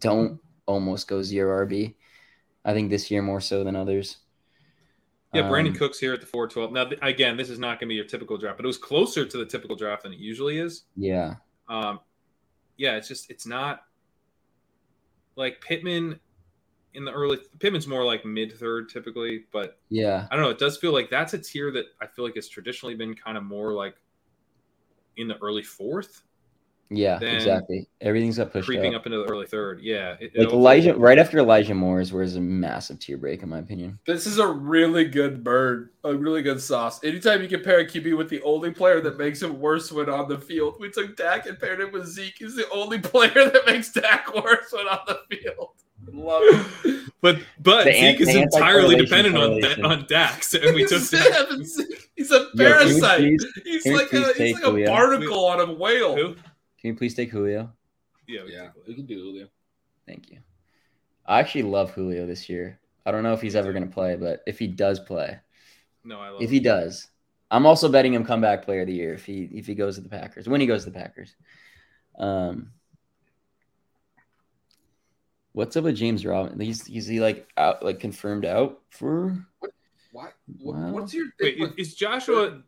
don't almost go zero RB. I think this year more so than others. Yeah, Brandon Um, Cooks here at the 412. Now, th- again, this is not going to be your typical draft, but it was closer to the typical draft than it usually is. Yeah, Um, yeah, it's just, it's not like Pittman in the early, Pittman's more like mid third typically, but yeah, I don't know. It does feel like that's a tier that I feel like has traditionally been kind of more like in the early fourth, yeah. Exactly. Everything's got pushed creeping up. up into the early third. Yeah. It, Like it'll- Elijah, right after Elijah Moore is where is a massive tier break, in my opinion. This is a really good bird, a really good sauce. Anytime you compare a QB with the only player that makes him worse when on the field, we took Dak and paired him with Zeke. He's the only player that makes Dak worse when on the field. Love it. But but The Zeke ant- is entirely anti-correlation dependent on correlation. on Dak's, and we took He's, he's a Yo, can we parasite. please- he's can we like a, please he's like a barnacle on a whale. Who? Can you please take Julio? Yeah, we Yeah, took- we can do Julio. Thank you. I actually love Julio this year. I don't know if he's ever going to play, but if he does play, No, I love. if he does, I'm also betting him comeback player of the year if he if he goes to the Packers when he goes to the Packers. Um, what's up with James Robinson? He's is he like out like confirmed out for? What? Wow. What's your Wait, is, is Joshua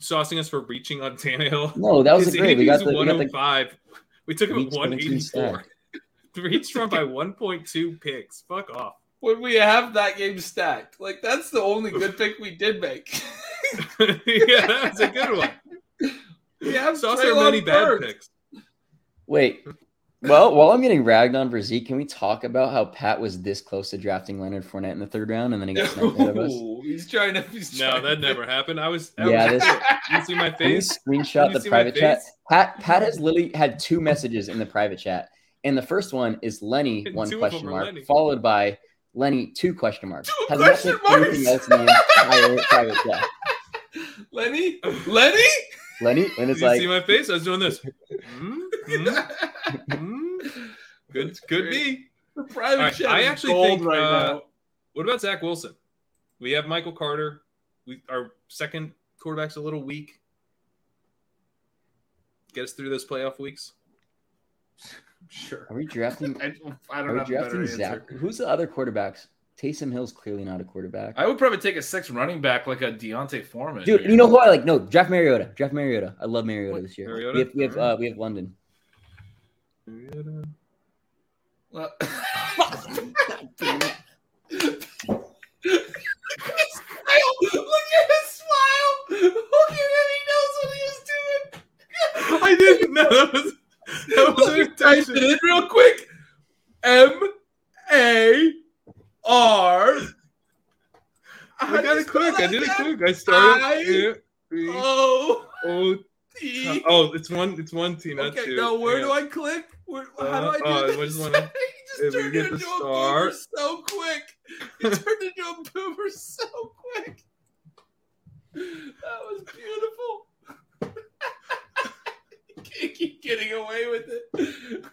saucing us for reaching on Tannehill? No, that was His a great. We got ADP the, is we got the 105. We took him at 184. stack. Reached from by 1.2 picks. Fuck off. when we have that game stacked? Like that's the only good pick we did make. yeah, that's a good one. we have so Treylon many bad picks. Wait. Well, while I'm getting ragged on for Zeke, can we talk about how Pat was this close to drafting Leonard Fournette in the third round and then he got sniped out of us? He's trying to. He's No, trying that to- never happened. I was. I Yeah, was this- you see my Can you face? screenshot Can you the private chat? Pat Pat has literally had two messages in the private chat. And the first one is Lenny, And one two of them question mark, Lenny. followed by Lenny, two question marks. Two Has question not put anything marks. else in the entire private chat. Lenny, Lenny. Lenny, and Did it's you like, see my face? I was doing this. Hmm? Hmm? Hmm? Good, could be. private All right, chat I actually think, right uh. What about Zach Wilson? We have Michael Carter. We our second quarterback's a little weak. Get us through those playoff weeks. Sure. are we drafting? I, I don't we have a better drafting answer. Zach? Who's the other quarterbacks? Taysom Hill's clearly not a quarterback. I would probably take a six running back like a D'Onta Foreman. Dude, here. you know who I like? No, draft Mariota. Draft Mariota. I love Mariota What? this year. Mariota? We have we have, Alright. uh, we have London. Well-! Look at his smile! Look at him, he knows what he was doing. I didn't know that was that was Type intention. it in real quick. M A R. I got it quick. I did it quick. I started. I- O oh, T. oh, it's one. It's one team, not Okay, two. now where Hang do. I click? Where, how do I do uh, this? one? he just turned into a star. boomer so quick. He turned into a boomer so quick. That was beautiful. you can't keep getting away with it.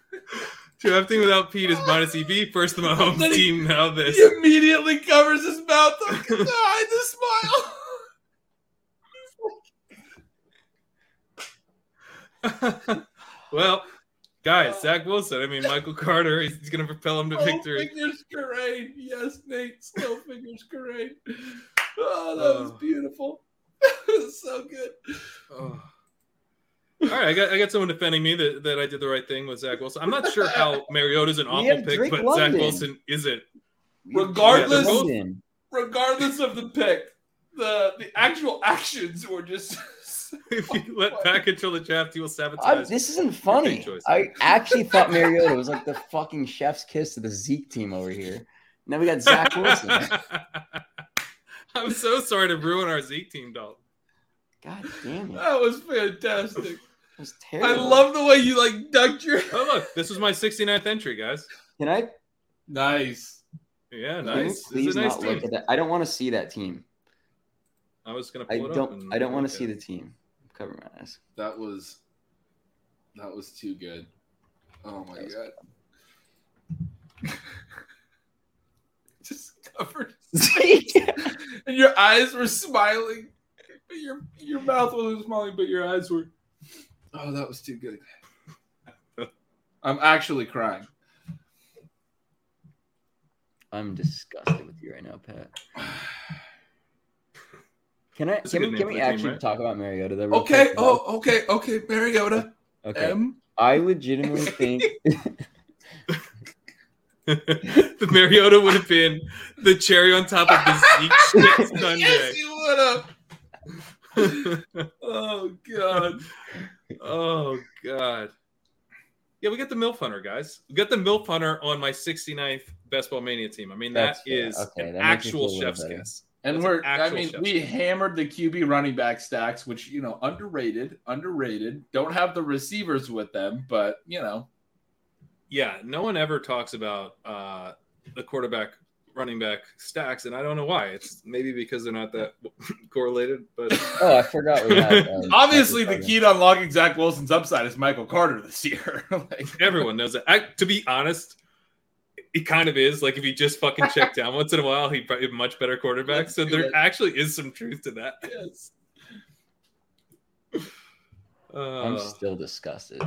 Drafting without Pete is minus EV. First Mahomes Then he- team. Now this. He immediately covers his mouth to hide the smile. well, guys, Zach Wilson. I mean, Michael Carter. He's, he's going to propel him to Slow victory. fingers Corain. Yes, Nate. Still fingers Corain. Oh, that was Oh. beautiful. That was so good. Oh. All right, I got I got someone defending me that, that I did the right thing with Zach Wilson. I'm not sure how Mariota's an awful pick, Drake but London. Zach Wilson isn't. Regardless- Yeah, they're London. Regardless of the pick, the the actual actions were just. If you let Pat control the draft, he will I, sabotage. this isn't funny. I actually thought Mariota was like the fucking chef's kiss to the Zeke team over here. Now we got Zach Wilson. I'm so sorry to ruin our Zeke team, Dalton. God damn it. That That was fantastic. was I love the way you like ducked your. Oh look, this was my 69th entry, guys. Can I Nice. Yeah, can you nice. Please is nice not team. look at that? I don't want to see that team. I was gonna I it don't and I don't want to see the team. Cover my eyes. That was. That was too good. Oh my That was god. Just covered. yeah. and your eyes were smiling. But your your mouth wasn't smiling, but your eyes were. Oh, that was too good. I'm actually crying. I'm disgusted with you right now, Pat. Can I That's a can we can we a team, actually right? talk about Mariota though? real Okay. quick? Oh, okay. Okay. Mariota. okay. M. I legitimately think the Mariota would have been the cherry on top of the Zeke shit Sunday. yes, you would have. Oh God. oh god. Yeah, we got the MILF Hunter, guys. We got the MILF Hunter on my 69th Best Ball Mania team. I mean, That's that fair. is Okay, an that actual feel a chef's better. kiss. And That's we're, an I mean, chef's we hammered the QB running back stacks, which, you know, underrated, underrated. Don't have the receivers with them, but, you know, Yeah, no one ever talks about uh, the quarterback running back stacks, and I don't know why. It's maybe because they're not that correlated, but Oh, I forgot we had um, obviously the key to unlocking Zach Wilson's upside is Michael Carter this year. like, everyone knows that. I, to be honest, it kind of is. Like if you just fucking check down once in a while, he'd probably be a much better quarterback. Let's So there that. actually is some truth to that. yes. I'm Uh, still disgusted.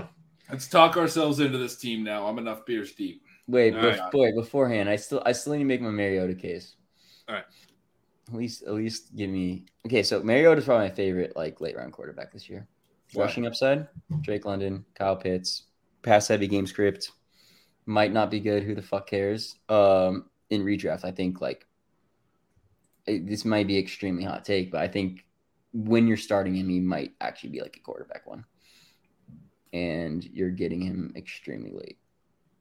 Let's talk ourselves into this team now. I'm enough beers deep. Wait, All bef- right. wait, beforehand, I still I still need to make my Mariota case. All right. At least at least give me okay, so Mariota's probably my favorite like late round quarterback this year. Why? Rushing upside, Drake London, Kyle Pitts, pass heavy game script. Might not be good, who the fuck cares? Um in redraft, I think like it- this might be extremely hot take, but I think when you're starting him, he might actually be like a quarterback one. And you're getting him extremely late.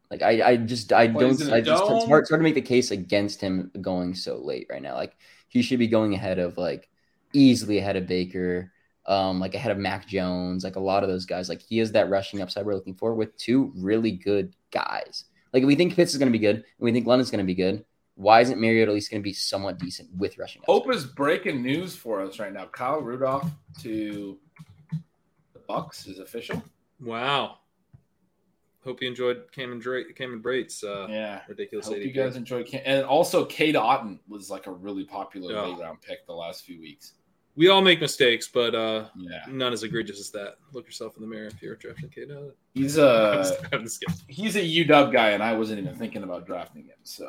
Like I, I just I don't I just it's hard, it's hard to make the case against him going so late right now. Like he should be going ahead of like easily ahead of Baker, um, like ahead of Mac Jones, like a lot of those guys. Like he has that rushing upside we're looking for with two really good guys. Like if we think Pitts is going to be good, and we think London's going to be good. Why isn't Mariota at least going to be somewhat decent with rushing? upside? Hope is breaking news for us right now. Kyle Rudolph to the Bucks is official. wow. Hope you enjoyed Cameron Brate, Cameron Brate's uh, Yeah. ridiculous. Hope you guys enjoyed, Cam- and also, Cade Otton was like a really popular Yeah. late round pick the last few weeks. We all make mistakes, but uh, Yeah, none as egregious as that. Look yourself in the mirror if you're drafting Cade. Uh, he's a just- I'm just kidding. he's a UW guy, and I wasn't even thinking about drafting him. So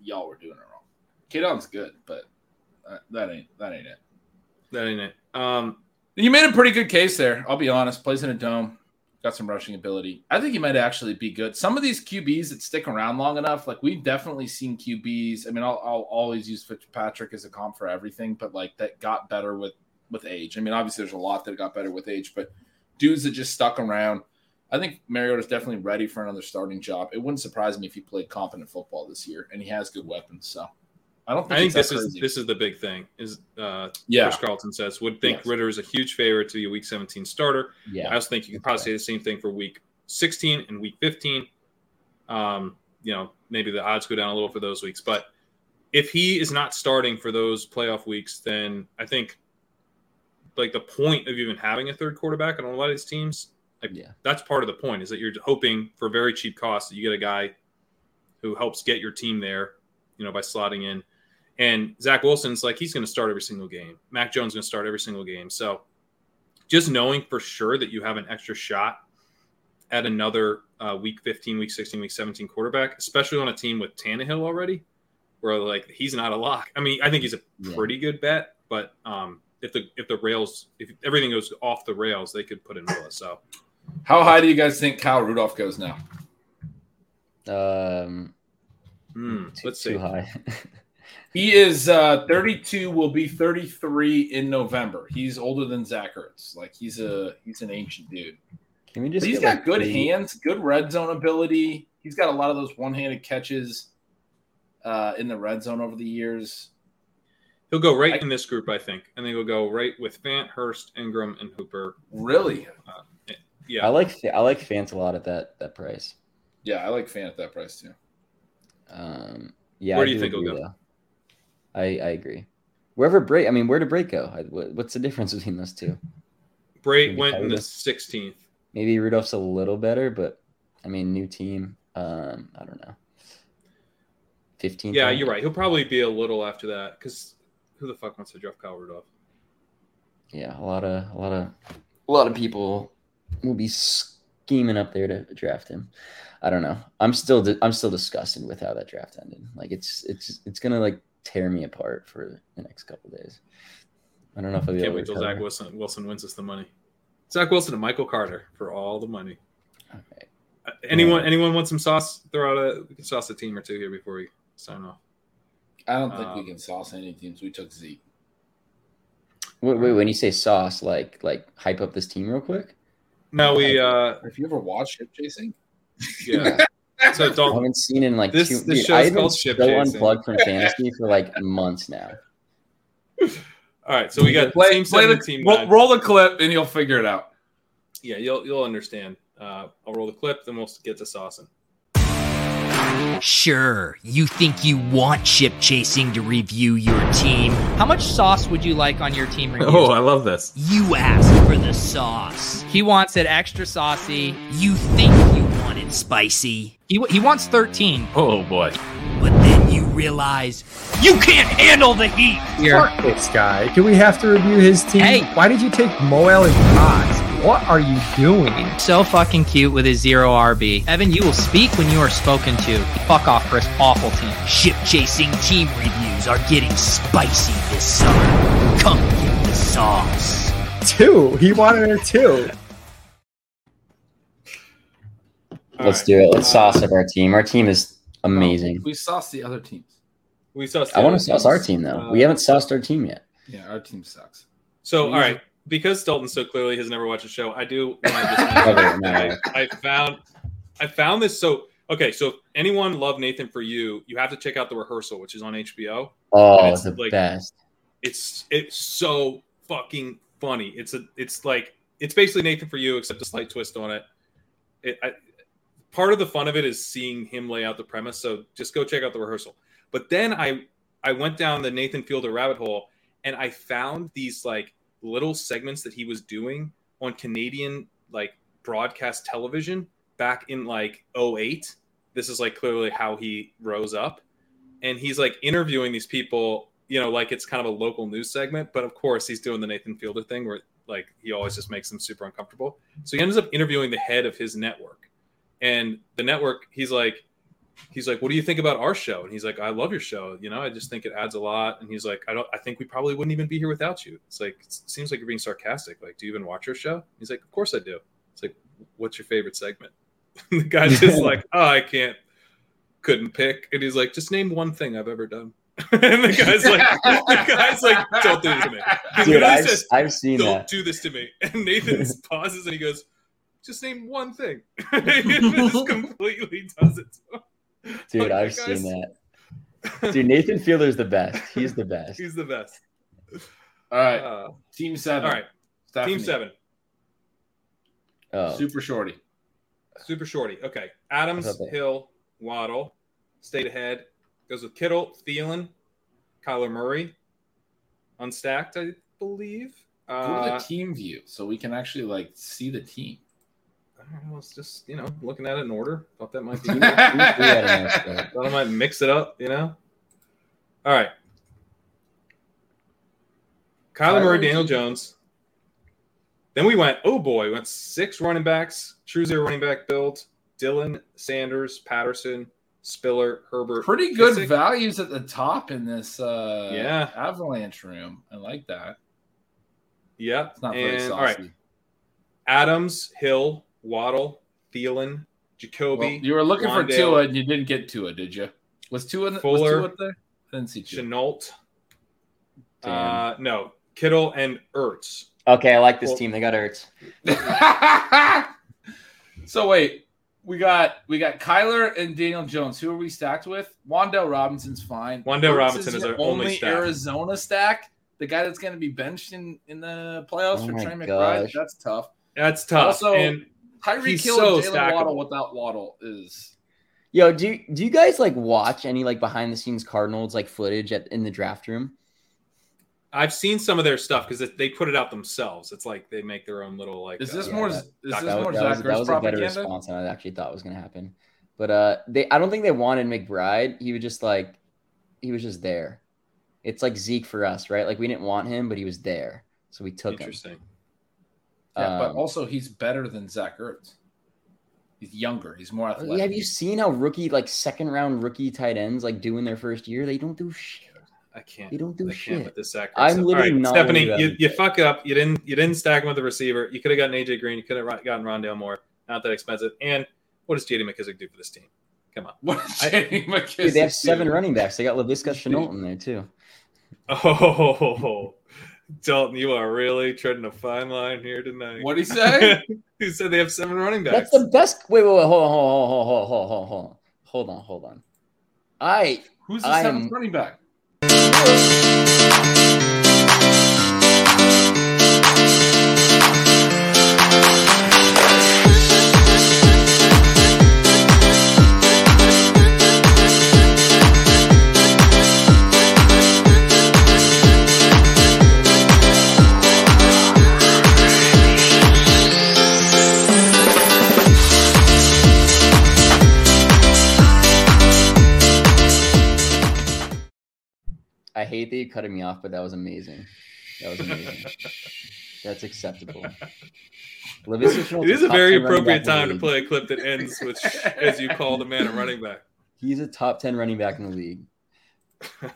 y'all were doing it wrong. Cade Otton's good, but uh, that ain't that ain't it. That ain't it. Um, You made a pretty good case there. I'll be honest. Plays in a dome. Got some rushing ability. I think he might actually be good. Some of these QBs that stick around long enough, like we've definitely seen QBs. I mean, I'll, I'll always use Fitzpatrick as a comp for everything, but like that got better with with age. I mean, obviously there's a lot that got better with age, but dudes that just stuck around. I think Mariota's definitely ready for another starting job. It wouldn't surprise me if he played competent football this year, and he has good weapons. So I don't think, I think this is this is the big thing. Is uh, yeah. Chris Carlton says would think Yes. Ridder is a huge favorite to be a Week 17 starter. Yeah, I also think you could probably say the same thing for Week 16 and Week 15. Um, you know, maybe the odds go down a little for those weeks, but if he is not starting for those playoff weeks, then I think like the point of even having a third quarterback on a lot of these teams, like yeah, that's part of the point is that you're hoping for very cheap cost that you get a guy who helps get your team there, you know, by slotting in. And Zach Wilson's like he's going to start every single game. Mac Jones going to start every single game. So just knowing for sure that you have an extra shot at another uh, week 15, week 16, week 17 quarterback, especially on a team with Tannehill already, where like he's not a lock. I mean, I think he's a Yeah. pretty good bet, but um, if the if the rails if everything goes off the rails, they could put in Willis. So How high do you guys think Kyle Rudolph goes now? um, hmm, too, let's see. too high. He is uh, 32. Will be 33 in November. He's older than Zach Ertz. Like he's a he's an ancient dude. Can we But just? he's get, got like, good three- hands, good red zone ability. He's got a lot of those one handed catches uh, in the red zone over the years. He'll go right I- in this group, I think, and then he'll go right with Fant, Hurst, Ingram, and Hooper. Really? Yeah, I like I like Fant a lot at that that price. Yeah, I like Fant at that price too. Um, yeah. Where I do you think he'll go? though. I I agree. Wherever Brate, I mean, where did Brate go? I, what's the difference between those two? Brate Maybe went in the 16th. Maybe Rudolph's a little better, but I mean, new team. Um, I don't know. Fifteen. Yeah, you're right. He'll probably be a little after that because who the fuck wants to draft Kyle Rudolph? Yeah, a lot of a lot of a lot of people will be scheming up there to draft him. I don't know. I'm still I'm still disgusted with how that draft ended. Like it's it's it's gonna like tear me apart for the next couple days. I don't know if I'll be Can't wait to till Zach. Wilson Wilson wins us the money. Zach Wilson and Michael Carter for all the money. Okay. Uh, Anyone anyone want some sauce? Throw out a we can sauce a team or two here before we sign off. I don't think we Um, can sauce any teams. We took Zeke. Wait, wait, when you say sauce, like like hype up this team real quick. No, we uh Have you ever watched ship chasing? yeah. So I don't haven't seen in like This- two. this dude, show's I have been called Ship so Chasing. unplugged from fantasy for like months now. all right. So we got play, team play seven, the team roll, nine. roll the clip and you'll figure it out. Yeah, you'll you'll understand. Uh, I'll roll the clip, then we'll get to saucing. Sure, you think you want ship chasing to review your team. How much sauce would you like on your team review? Oh, I love this. You ask for the sauce. He wants it extra saucy. You think you want it spicy, He, he wants 13. Oh boy. but then you realize you can't handle the heat. Here. Fuck this guy. Do we have to review his team? Hey. Why did you take Moel and Kaz? What are you doing? So fucking cute with his zero RB. Evan, you will speak when you are spoken to. Fuck off for his awful team. Ship chasing team reviews are getting spicy this summer. Come get the sauce. Two. He wanted a two. All Let's right. do it. Let's Uh, sauce up our team. Our team is amazing. We sauce the other teams. We sauced. I want to sauce teams. our team though. Uh, we haven't sauced our team yet. Yeah, our team sucks. So, We all because Dalton so clearly has never watched the show, I do. Just Okay, no. I, I found, I found this. So, okay, so if anyone love Nathan for you, you have to check out the rehearsal, which is on HBO. Oh, it's the like- best. It's it's so fucking funny. It's a it's like it's basically Nathan for you, except a slight twist on it. It I, part of the fun of it is seeing him lay out the premise. So just go check out the rehearsal. But then I I went down the Nathan Fielder rabbit hole and I found these like little segments that he was doing on Canadian like broadcast television back in like 08. This is like clearly how he rose up. And he's like interviewing these people, you know, like it's kind of a local news segment, but of course he's doing the Nathan Fielder thing where like he always just makes them super uncomfortable. So he ends up interviewing the head of his network. And the network, he's like, he's like, "What do you think about our show?" And he's like, "I love your show. You know, I just think it adds a lot." And he's like, "I don't. I think we probably wouldn't even be here without you." It's like it seems like you're being sarcastic. Like, do you even watch your show? He's like, "Of course I do." It's like, "What's your favorite segment?" the guy's just like, "Oh, I can't, couldn't pick." And he's like, "Just name one thing I've ever done." and the guy's like, "The guy's like, don't do this to me." Dude, I've, says, I've seen don't that. do this to me. And Nathan pauses and he goes, just name one thing. he just completely does it. Dude, Like, I've that seen that. Dude, Nathan Fielder's the best. He's the best. He's the best. All right, Uh, team seven. all right, Stephanie. team seven. Oh, Super shorty. Super shorty. Okay. Adams, I thought that- Hill, Waddle. Stayed ahead. Goes with Kittle, Thielen, Kyler Murray. Unstacked, I believe. Go to Uh, the team view so we can actually like see the team. I don't know. It's just, you know, looking at it in order. Thought that might be we had a. Thought I might mix it up, you know? All right. Kyler Kyler Murray, Daniel Jones. Then we went, oh boy, we went six running backs, true zero running back build. Dillon, Sanders, Patterson, Spiller, Herbert. Pretty good Kissick. values at the top in this uh Yeah. avalanche room. I like that. Yep. It's not very And, saucy. all right. Adams, Hill, Waddle, Thielen, Jacoby, Well, you were looking for Wan'Dale. Tua and you didn't get Tua, did you? Was Tua in the, Fuller. was Tua there? I didn't see Tua. Shenault. Uh, no, Kittle and Ertz. Okay, I like this Well- team. They got Ertz. so wait, We got we got Kyler and Daniel Jones. Who are we stacked with? Wan'Dale Robinson's fine. Wan'Dale Hurts Robinson is your our only stack. Arizona stack. The guy that's going to be benched in, in the playoffs Oh for my Trey McBride. That's tough. That's tough. Also, and Tyreek He's Hill so and Jalen. Waddle without Waddle is Yo, do you, do you guys like watch any like behind the scenes Cardinals like footage at in the draft room? I've seen some of their stuff because they put it out themselves. It's like they make their own little like. Is this uh, more? that- is this that That, more was, that was, Zach that was a better propaganda? response than I actually thought was gonna happen. But uh, they I don't think they wanted McBride. He was just like he was just there. It's like Zeke for us, right? Like we didn't want him, but he was there, so we took him. Interesting. Yeah, but Um, also he's better than Zach Ertz. He's younger. He's more athletic. have you seen how rookie like second round rookie tight ends like do in their first year? They don't do shit. I can't. They don't do I shit. with this Zach. Ertz I'm stuff. literally All right, not Stephanie. You, you fuck up. You didn't. You didn't stack him with the receiver. You could have gotten AJ Green. You could have gotten Rondale Moore. Not that expensive. And what does JD McKissic do for this team? Come on. What does J.D. McKissic Dude, they have seven do? running backs. They got Laviska Shenault in there too. Oh, Dalton, you are really treading a fine line here tonight. What'd he say? he said they have seven running backs. That's the best. Wait, wait, wait. Hold on, hold on, hold on, hold on, hold on, hold on, hold on, hold on. I Who's the I seventh am- running back? Hate that you cut me off, but that was amazing. That was amazing. That's acceptable. Laviska it is a very appropriate back in the time to play a clip that ends with, as you call the man a running back. He's a top ten running back in the league.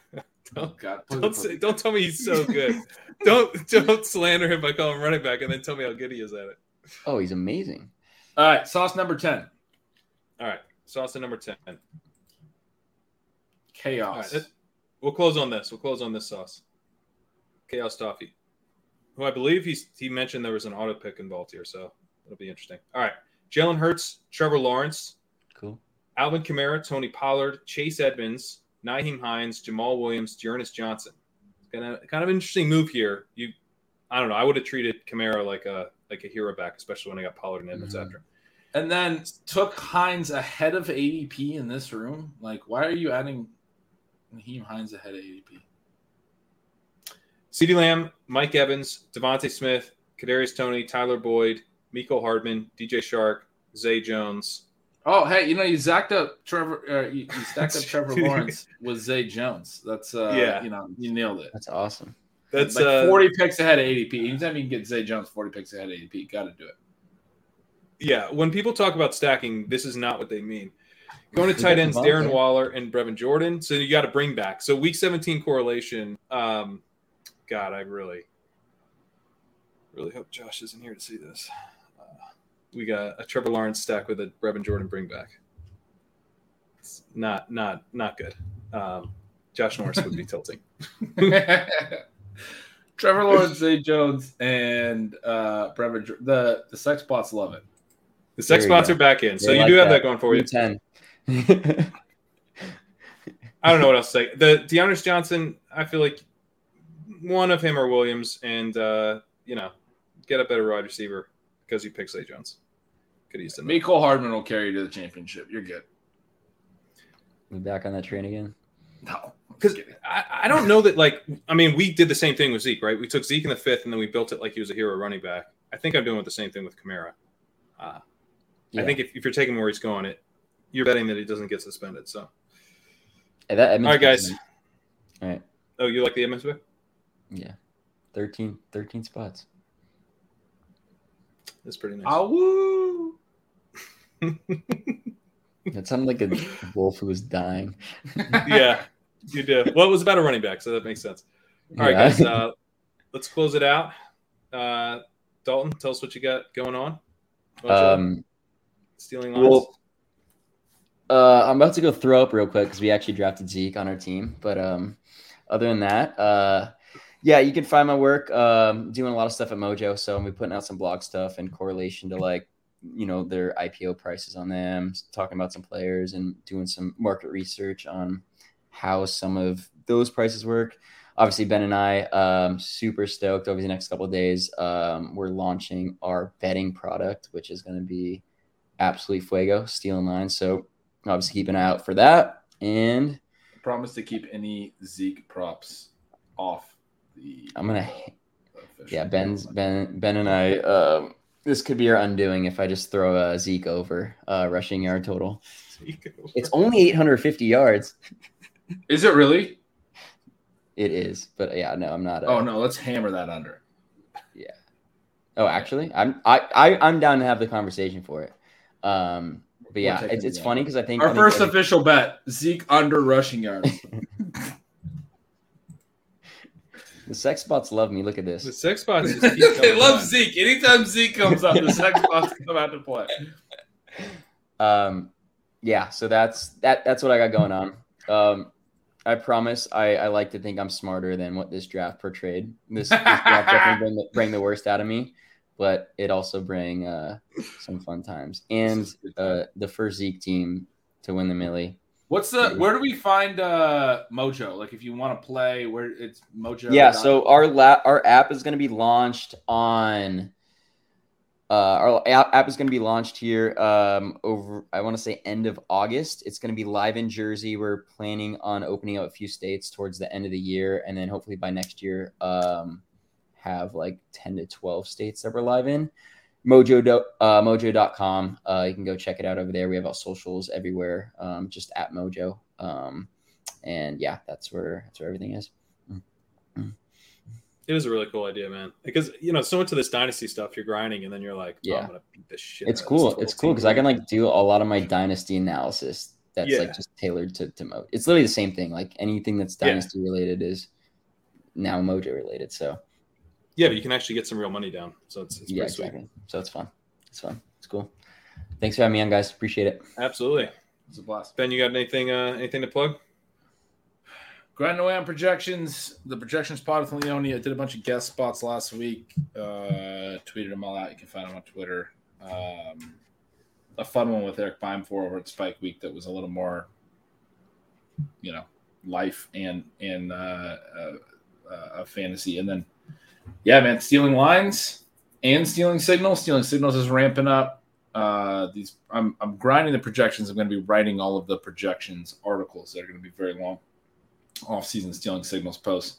Oh God! Don't say, don't tell me he's so good. don't don't slander him by calling him running back, and then tell me how good he is at it. Oh, he's amazing. All right, sauce number ten. All right, sauce at number ten. Chaos. right, it- we'll close on this. We'll close on this sauce. Chaos Toffee, who I believe he's he mentioned there was an auto pick involved here, so it'll be interesting. All right, Jalen Hurts, Trevor Lawrence, Cool. Alvin Kamara, Tony Pollard, Chase Edmonds, Nyheim Hines, Jamaal Williams, Jonas Johnson. Kind of kind of interesting move here. You, I don't know. I would have treated Kamara like a like a hero back, especially when I got Pollard and Edmonds Mhm. after. and then took Hines ahead of ADP in this room. Like, why are you adding Nyheim Hines ahead of ADP? CeeDee Lamb, Mike Evans, DeVonta Smith, Kadarius Toney, Tyler Boyd, Mecole Hardman, DJ Chark, Zay Jones. Oh, hey, you know you zacked up Trevor. Uh, you, you stacked up Trevor Lawrence with Zay Jones. That's uh, Yeah. you know, you nailed it. That's awesome. That's like uh, 40 picks ahead of ADP. Anytime you can get Zay Jones 40 picks ahead of ADP, got to do it. Yeah, when people talk about stacking, this is not what they mean. Going to tight ends, Devontae. Darren Waller and Brevin Jordan. So you got to bring back. So week 17 correlation. Um, God, I really, really hope Josh isn't here to see this. Uh, we got a Trevor Lawrence stack with a Brevin Jordan bring back. It's not, not, not good. Um, Josh Norris would be tilting. Trevor Lawrence, Zay Jones, and uh, Brevin. Jor- The the sex bots love it. The sex bots go. are back in, so They you like do have that. that going for you. Ten. I don't know what else to say. The Diontae Johnson, I feel like one of him or Williams, and uh, you know, get a better wide receiver because he picks A Jones. Could use them. Mecole Hardman will carry you to the championship. You're good. we back on that train again. No, Because I, I don't know that like I mean we did the same thing with Zeke, right? We took Zeke in the fifth, and then we built it like he was a hero running back. I think I'm doing the same thing with Kamara. Uh, Yeah. I think if, if you're taking where he's going, it you're betting that he doesn't get suspended. So, Hey, that all right, guys. All right. Oh, you like the Edmonds pick? Yeah. 13, 13 spots. That's pretty nice. Ah, woo. That sounded like a wolf who was dying. yeah, you do. Well, it was about a running back, so that makes sense. All right, Yeah. guys, uh, let's close it out. Uh, Dalton, tell us what you got going on. Um, stealing lines. well, uh, I'm about to go throw up real quick because we actually drafted Zeke on our team. But um, other than that, uh, yeah, you can find my work um, doing a lot of stuff at Mojo. So I'm putting out some blog stuff in correlation to like you know their IPO prices on them, talking about some players and doing some market research on how some of those prices work. Obviously, Ben and I um, super stoked over the next couple days. Um, we're launching our betting product, which is going to be absolutely fuego, stealing lines. So obviously keep an eye out for that. And Promise to keep any Zeke props off the. I'm gonna yeah, Ben's. Ben Ben and I. Um, this could be our undoing if I just throw a Zeke over uh, rushing yard total. It's only 850 yards. Is it really? It is, but yeah, no, I'm not. A, Oh no, let's hammer that under. Yeah. Oh, actually, I'm I, I I'm down to have the conversation for it. Um, but yeah, it's, it's funny because I think Our I think first every- official bet: Zeke under rushing yards. the sex bots love me. Look at this. The sex bots they love on. Zeke. Anytime Zeke comes up, the sex bots come out to play. Um, yeah, so that's that. That's what I got going on. Um, I promise. I, I like to think I'm smarter than what this draft portrayed. This, this draft definitely bring the, bring the worst out of me, but it also bring uh, some fun times and uh, the first Zeke team to win the Millie. What's the? Where do we find uh Mojo? Like, if you want to play, where it's Mojo? Yeah, so our la- our app is going to be launched on. Uh, our app is going to be launched here um, over. I want to say end of August. It's going to be live in Jersey. We're planning on opening up a few states towards the end of the year, and then hopefully by next year, um, have like ten to twelve states that we're live in. Mojo do, uh, mojo.com. Uh, you can go check it out over there. We have our socials everywhere. Um, just at Mojo. Um, and yeah, that's where that's where everything is. It is a really cool idea, man. Because you know, so much of this dynasty stuff, you're grinding, and then you're like, oh, Yeah. I'm gonna beat this shit. it's out of this cool. It's cool because I can like do a lot of my dynasty analysis. That's Yeah. like just tailored to to Mojo. It's literally the same thing. Like anything that's Yeah. dynasty related is now Mojo related. So yeah, but you can actually get some real money down. So it's, it's yeah, pretty sweet. So it's fun. It's fun. It's cool. Thanks for having me on, guys. Appreciate it. Absolutely. It's a blast. Ben, you got anything? Uh, anything to plug? Grinding away on projections. The projections pod with Leone. I did a bunch of guest spots last week. Uh, tweeted them all out. You can find them on Twitter. Um, a fun one with Erik Beimfohr over at Spike Week that was a little more, you know, life and and uh, uh, uh, fantasy. And then, yeah, man, stealing lines and stealing signals. Stealing signals is ramping up. Uh, these I'm I'm grinding the projections. I'm going to be writing all of the projections articles that are going to be very long off-season stealing signals posts.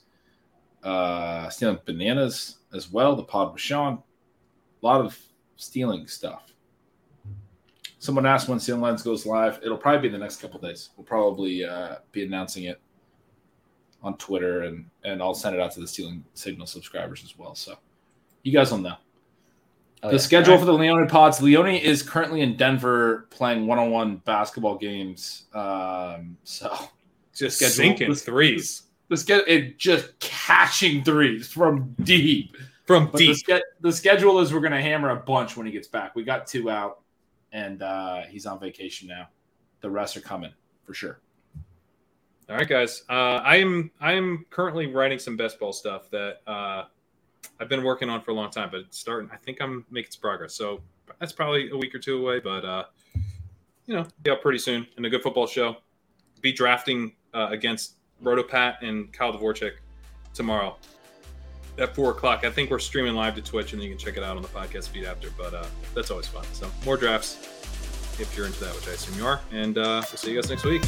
Uh, stealing bananas as well. The pod with Sean. A lot of stealing stuff. Someone asked when Stealing Lines goes live. It'll probably be the next couple days. We'll probably uh, be announcing it on Twitter, and and I'll send it out to the Stealing Signal subscribers as well. So you guys will know. Oh, the yeah. schedule for the Leone pods. Leone is currently in Denver playing one-on-one basketball games. Um, so Just Schedule- sinking let's- threes the schedule it just catching threes from deep. from But deep. ske- the schedule is we're gonna hammer a bunch when he gets back. We got two out, and uh, he's on vacation now. The rest are coming for sure. All right, guys. Uh, I am I am currently writing some best ball stuff that uh, I've been working on for a long time, but it's starting. I think I'm making some progress. So that's probably a week or two away, but uh, you know, be pretty soon. And a good football show. Be drafting uh, against Rotopat and Kyle Dvorchak tomorrow at four o'clock. I think we're streaming live to Twitch, and you can check it out on the podcast feed after. But uh, that's always fun. So more drafts if you're into that, which I assume you are. And uh, we'll see you guys next week.